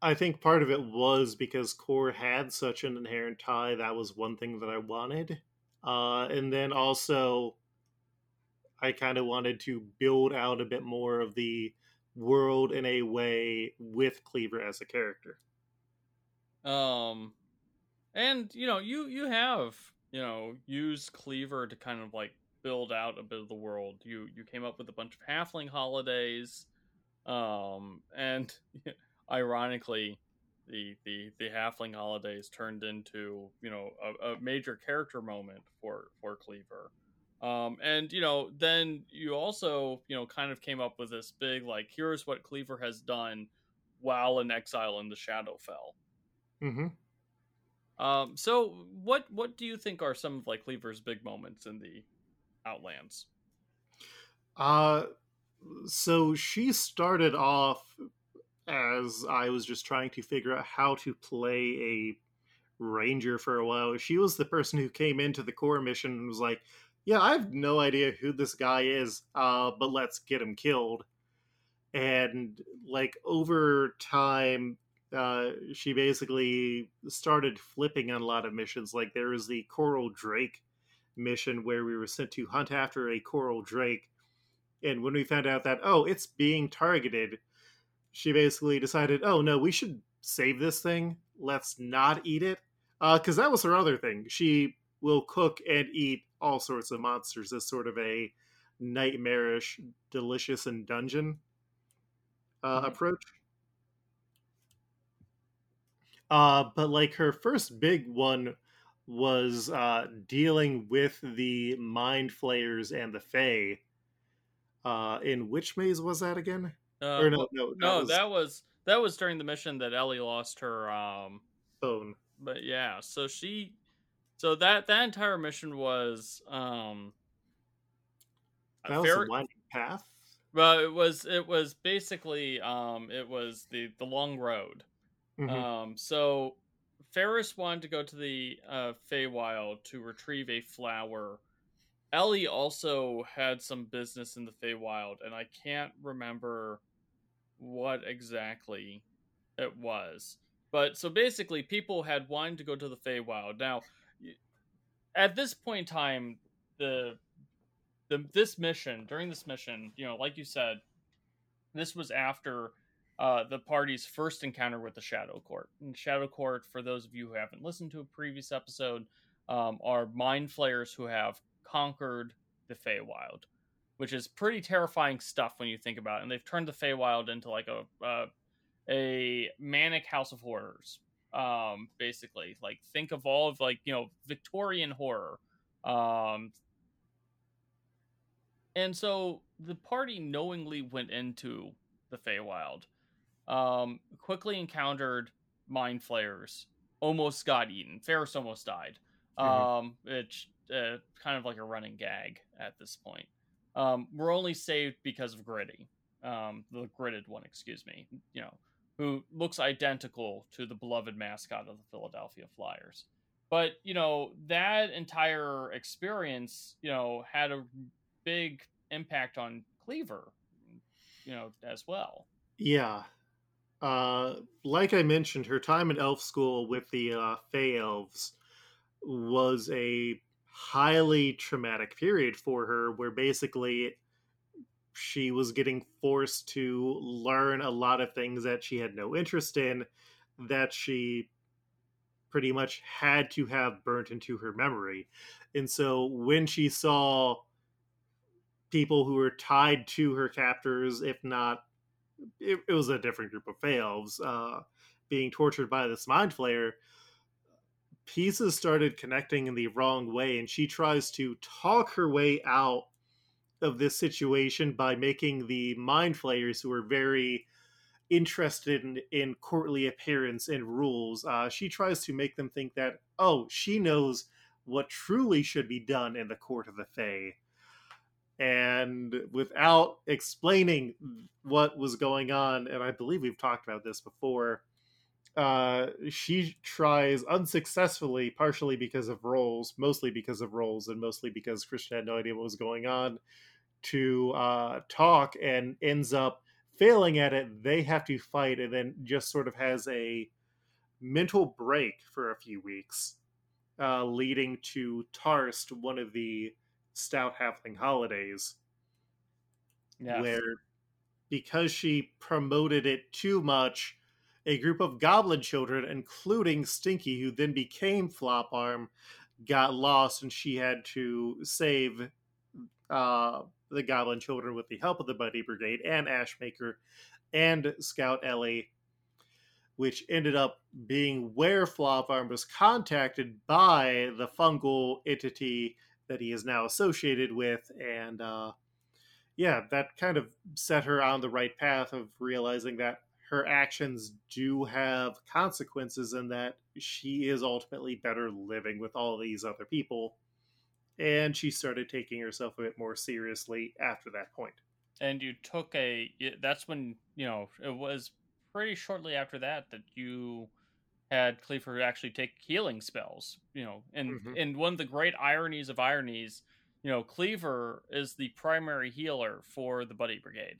I think part of it was because Kore had such an inherent tie. That was one thing that I wanted. Uh, and then also, I kind of wanted to build out a bit more of the world in a way with Cleaver as a character. Um, and you know, you you have you know used Cleaver to kind of like build out a bit of the world. You you came up with a bunch of halfling holidays, um, and [laughs] ironically, the the the halfling holidays turned into you know a, a major character moment for for Cleaver. Um, and you know, then you also you know kind of came up with this big like, here's what Cleaver has done while in exile in the Shadowfell. Mm-hmm. Um, so what what do you think are some of like Cleaver's big moments in the Outlands? Uh, so she started off as I was just trying to figure out how to play a ranger for a while. She was the person who came into the Kore mission and was like, "Yeah, I have no idea who this guy is, uh, but let's get him killed." And like over time, uh, she basically started flipping on a lot of missions. Like there was the Coral Drake mission where we were sent to hunt after a coral drake, and when we found out that oh, it's being targeted she basically decided, oh no, we should save this thing. Let's not eat it. Because uh, that was her other thing. She will cook and eat all sorts of monsters as sort of a nightmarish, delicious, and dungeon uh, mm-hmm. approach. Uh, but like her first big one was uh, dealing with the mind flayers and the fae. Uh, in which maze was that again? Uh, or no, no, that no, was... that was that was during the mission that Ellie lost her um phone. But yeah, so she, so that that entire mission was um. That was fair, a winding path. Well, it was it was basically um it was the the long road. Mm-hmm. Um, so Ferris wanted to go to the uh, Feywild to retrieve a flower. Ellie also had some business in the Feywild, and I can't remember what exactly it was. But so basically, people had wanted to go to the Feywild. Now, at this point in time, the the this mission during this mission, you know, like you said, this was after uh, the party's first encounter with the Shadow Court. And Shadow Court, for those of you who haven't listened to a previous episode, um, are mind flayers who have conquered the Feywild which is pretty terrifying stuff when you think about it. And they've turned the Feywild into like a uh, a manic house of horrors, um, basically. Like think of all of like you know Victorian horror, um, and so the party knowingly went into the Feywild, um, quickly encountered mind flayers, almost got eaten. Ferris almost died. Mm-hmm. Um, which uh, kind of like a running gag at this point. Um, we're only saved because of Gritty, um, the gridded one, excuse me. You know, who looks identical to the beloved mascot of the Philadelphia Flyers. But you know that entire experience, you know, had a big impact on Cleaver, you know, as well. Yeah, uh, like I mentioned, her time at elf school with the uh, Fey elves was a highly traumatic period for her where basically she was getting forced to learn a lot of things that she had no interest in that she pretty much had to have burnt into her memory. And so when she saw people who were tied to her captors, if not, it, it was a different group of fails, uh, being tortured by this mind flayer, pieces started connecting in the wrong way, and she tries to talk her way out of this situation by making the mind flayers who are very interested in, in courtly appearance and rules uh, she tries to make them think that oh she knows what truly should be done in the court of the fae. And without explaining what was going on and i believe we've talked about this before uh, she tries unsuccessfully partially because of rolls mostly because of rolls and mostly because christian had no idea what was going on to uh, talk and ends up failing at it. They have to fight and then just sort of has a mental break for a few weeks, uh, leading to Tarst, one of the Stout Halfling holidays, yes. where because she promoted it too much, a group of goblin children, including Stinky, who then became Flop Arm, got lost, and she had to save uh, the Goblin Children with the help of the Buddy Brigade and Ashmaker and Scout Ellie, which ended up being where Floparm was contacted by the fungal entity that he is now associated with. And uh, yeah, that kind of set her on the right path of realizing that her actions do have consequences and that she is ultimately better living with all these other people and she started taking herself a bit more seriously after that point. And you took a that's when, you know, it was pretty shortly after that that you had Cleaver actually take healing spells, you know, and mm-hmm. and one of the great ironies of ironies, you know, Cleaver is the primary healer for the Buddy Brigade.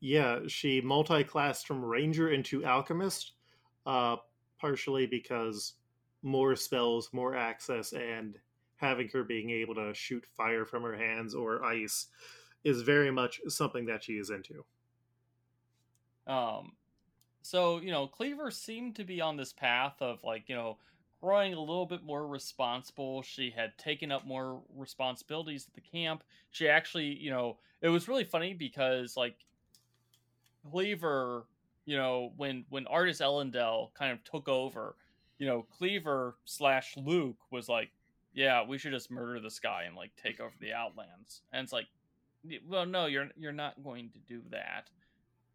Yeah, she multi-classed from ranger into alchemist, uh, partially because more spells, more access, and having her being able to shoot fire from her hands or ice is very much something that she is into. Um, so you know, Cleaver seemed to be on this path of like you know growing a little bit more responsible. She had taken up more responsibilities at the camp. She actually, you know, it was really funny because like Cleaver, you know, when when Artis Ellendale kind of took over, you know, Cleaver slash Luke was like, yeah, we should just murder this guy and like take over the Outlands. And it's like, well, no, you're you're not going to do that.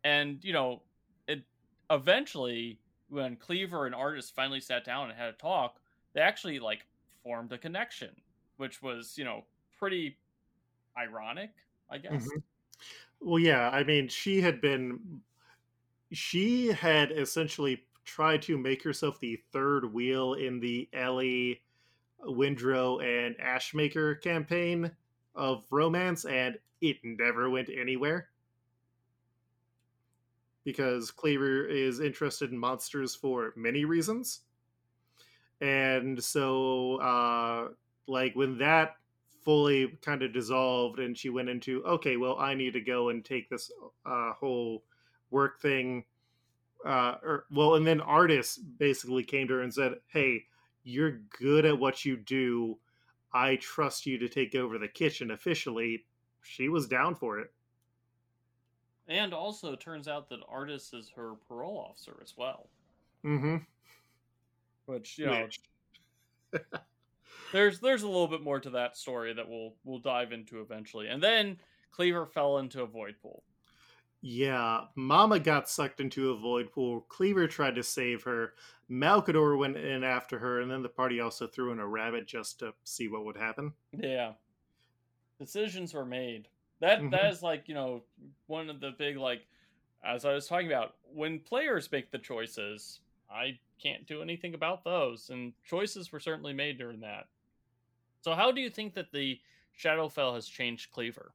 And you know, it eventually when Cleaver and Artis finally sat down and had a talk, they actually like formed a connection, which was you know pretty ironic, I guess. Mm-hmm. Well, yeah, I mean, she had been, she had essentially tried to make herself the third wheel in the Ellie Windrow and Ashmaker campaign of romance, and it never went anywhere. Because Cleaver is interested in monsters for many reasons. And so, uh, like, when that fully kind of dissolved and she went into, okay, well, I need to go and take this uh, whole work thing. Uh, or, well, and then Artis basically came to her and said, hey, you're good at what you do. I trust you to take over the kitchen officially. She was down for it. And also, turns out that Artis is her parole officer as well. Mm-hmm. Which you know, Which... [laughs] there's there's a little bit more to that story that we'll we'll dive into eventually. And then Cleaver fell into a void pool. Yeah, Mama got sucked into a void pool. Cleaver tried to save her. Malcador went in after her, and then the party also threw in a rabbit just to see what would happen. Yeah, decisions were made. That mm-hmm. that is like you know one of the big like as I was talking about when players make the choices. I can't do anything about those, and choices were certainly made during that. So, how do you think that the Shadowfell has changed Cleaver?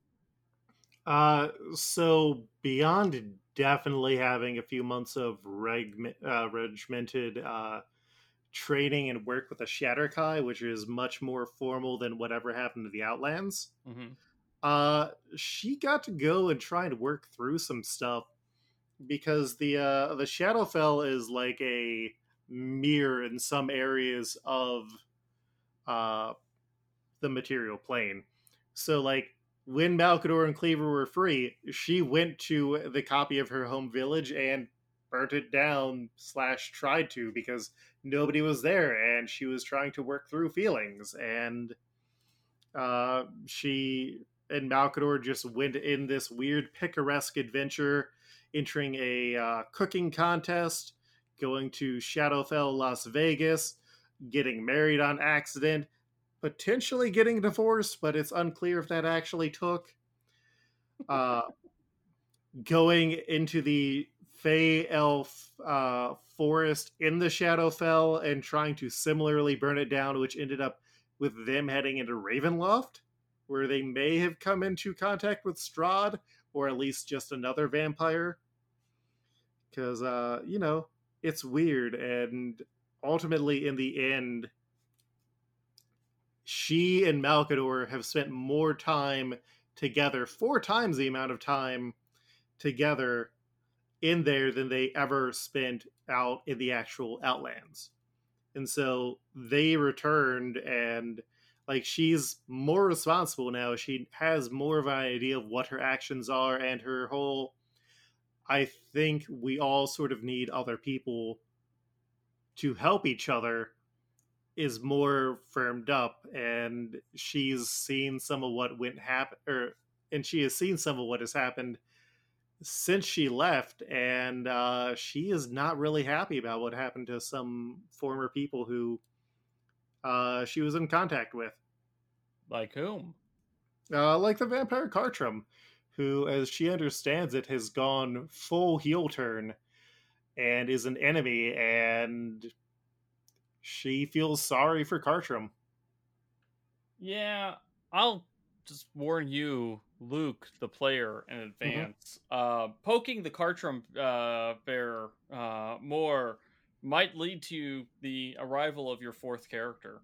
Uh, so beyond definitely having a few months of reg, uh, regimented uh, training and work with the Shadar-kai, which is much more formal than whatever happened to the Outlands. Mm-hmm. Uh, she got to go and try and work through some stuff because the uh, the Shadowfell is like a mirror in some areas of uh, the material plane. So, like when Malcador and Cleaver were free, she went to the copy of her home village and burnt it down slash tried to because nobody was there and she was trying to work through feelings. And uh, she and Malcador just went in this weird picaresque adventure entering a uh, cooking contest going to Shadowfell Las Vegas getting married on accident potentially getting divorced but it's unclear if that actually took uh, going into the Fey Elf uh, forest in the Shadowfell and trying to similarly burn it down, which ended up with them heading into Ravenloft, where they may have come into contact with Strahd, or at least just another vampire. Because, uh, you know, it's weird, and ultimately, in the end, she and Malcador have spent more time together, four times the amount of time together in there than they ever spent out in the actual Outlands. And so they returned and like she's more responsible now. She has more of an idea of what her actions are and her whole I think we all sort of need other people to help each other is more firmed up and she's seen some of what went happen or and she has seen some of what has happened since she left, and uh, she is not really happy about what happened to some former people who uh, she was in contact with. Like whom? Uh, like the vampire Cartram, who, as she understands it, has gone full heel turn and is an enemy, and she feels sorry for Cartram. Yeah, I'll just warn you Luke, the player, in mm-hmm. advance. Mm-hmm. Uh, poking the Cartram uh, bear uh, more might lead to the arrival of your fourth character.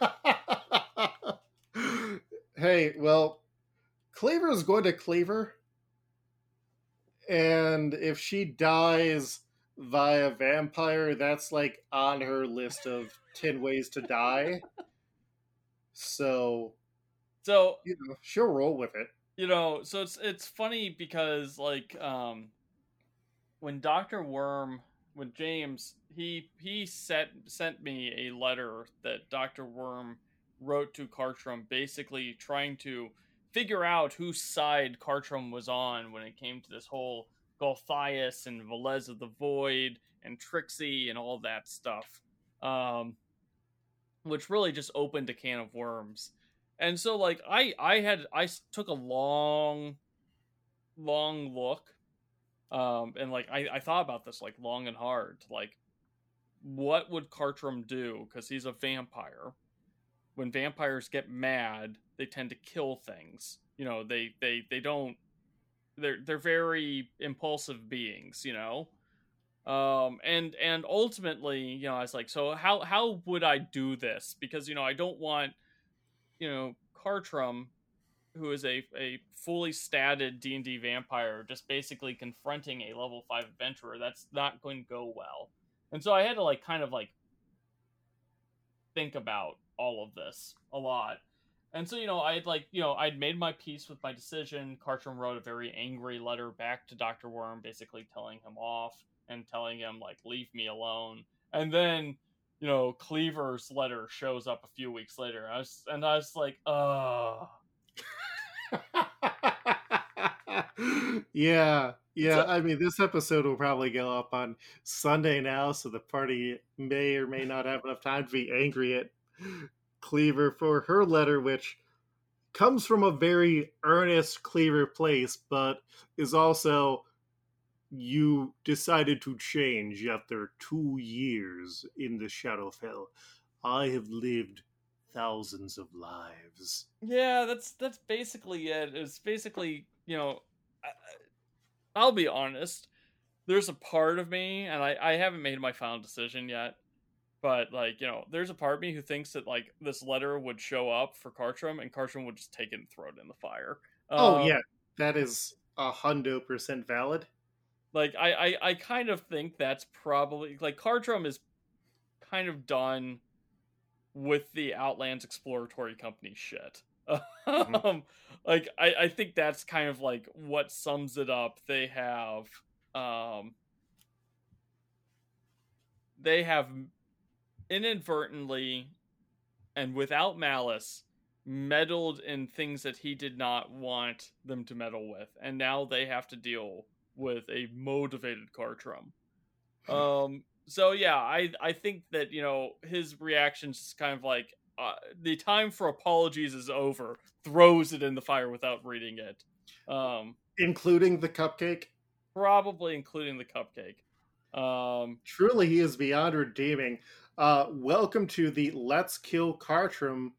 [laughs] hey, well, Cleaver is going to Cleaver. And if she dies via vampire, that's like on her list of 10 ways to die. So so you know, she'll roll with it. You know, so it's it's funny because like um when Doctor Worm when James he he sent sent me a letter that Doctor Worm wrote to Cartram basically trying to figure out whose side Cartram was on when it came to this whole Gulthias and Velez of the Void and Trixie and all that stuff. Um, which really just opened a can of worms. And so like i i had i took a long long look um and like i i thought about this like long and hard like what would cartram do? Because he's a vampire. When vampires get mad they tend to kill things. You know they they they don't they're they're very impulsive beings you know um and and ultimately you know i was like so how how would i do this because you know i don't want you know Cartram, who is a, a fully statted D and D vampire, just basically confronting a level five adventurer, that's not going to go well. And so I had to like kind of like think about all of this a lot. And so, you know, I'd like, you know, I'd made my peace with my decision. Cartram wrote a very angry letter back to Dr. Worm, basically telling him off and telling him, like, leave me alone. And then you know, Cleaver's letter shows up a few weeks later. I was, and I was like, uh [laughs] yeah, yeah. I mean, this episode will probably go up on Sunday now, so the party may or may not have enough time to be angry at Cleaver for her letter, which comes from a very earnest Cleaver place, but is also you decided to change after two years in the Shadowfell. I have lived thousands of lives. Yeah, that's that's basically it. It's basically you know, I, will be honest. There's a part of me, and I, I haven't made my final decision yet. But like you know, there's a part of me who thinks that like this letter would show up for Cartram, and Cartram would just take it and throw it in the fire. Oh Um, yeah, that is a hundo percent valid. like I, I I kind of think that's probably like Cartram is kind of done with the Outlands exploratory company shit. [laughs] um, like I, I think that's kind of like what sums it up. They have um they have inadvertently and without malice meddled in things that he did not want them to meddle with and now they have to deal with a motivated Cartram. Um so yeah, I I think that, you know, his reactions is kind of like uh, the time for apologies is over. Throws it in the fire without reading it. Um Including the cupcake. probably including the cupcake. Um Truly, he is beyond redeeming. Uh, welcome to the Let's Kill Cartram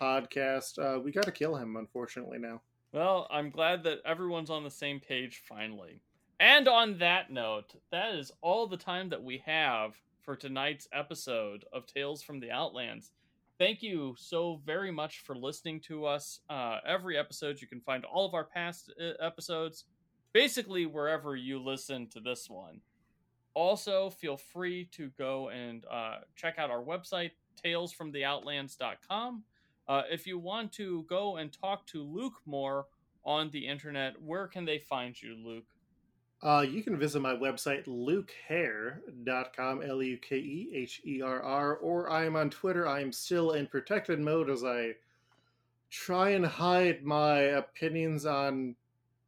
podcast. Uh, we got to kill him, unfortunately, now. Well, I'm glad that everyone's on the same page finally. And on that note, that is all the time that we have for tonight's episode of Tales from the Outlands. Thank you so very much for listening to us. Uh, every episode, you can find all of our past uh, episodes basically wherever you listen to this one. Also, feel free to go and uh, check out our website, talesfromtheoutlands.com. Uh, if you want to go and talk to Luke more on the internet, where can they find you, Luke? Uh, you can visit my website, lukeherr.com, L U K E H E R R, or I am on Twitter. I am still in protected mode as I try and hide my opinions on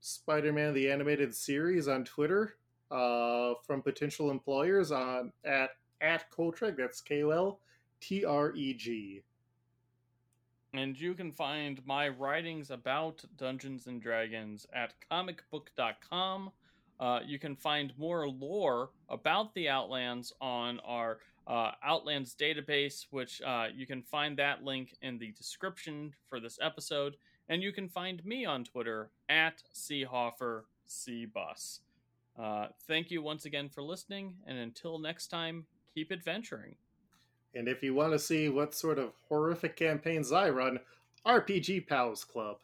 Spider Man the Animated Series on Twitter uh, from potential employers on at, at Koltreg. That's K O L T R E G. And you can find my writings about Dungeons and Dragons at comicbook.com. Uh, you can find more lore about the Outlands on our uh, Outlands database, which uh, you can find that link in the description for this episode. And you can find me on Twitter at CHofferCBus. Uh, thank you once again for listening, and until next time, keep adventuring. And if you want to see what sort of horrific campaigns I run, RPG Pals Club.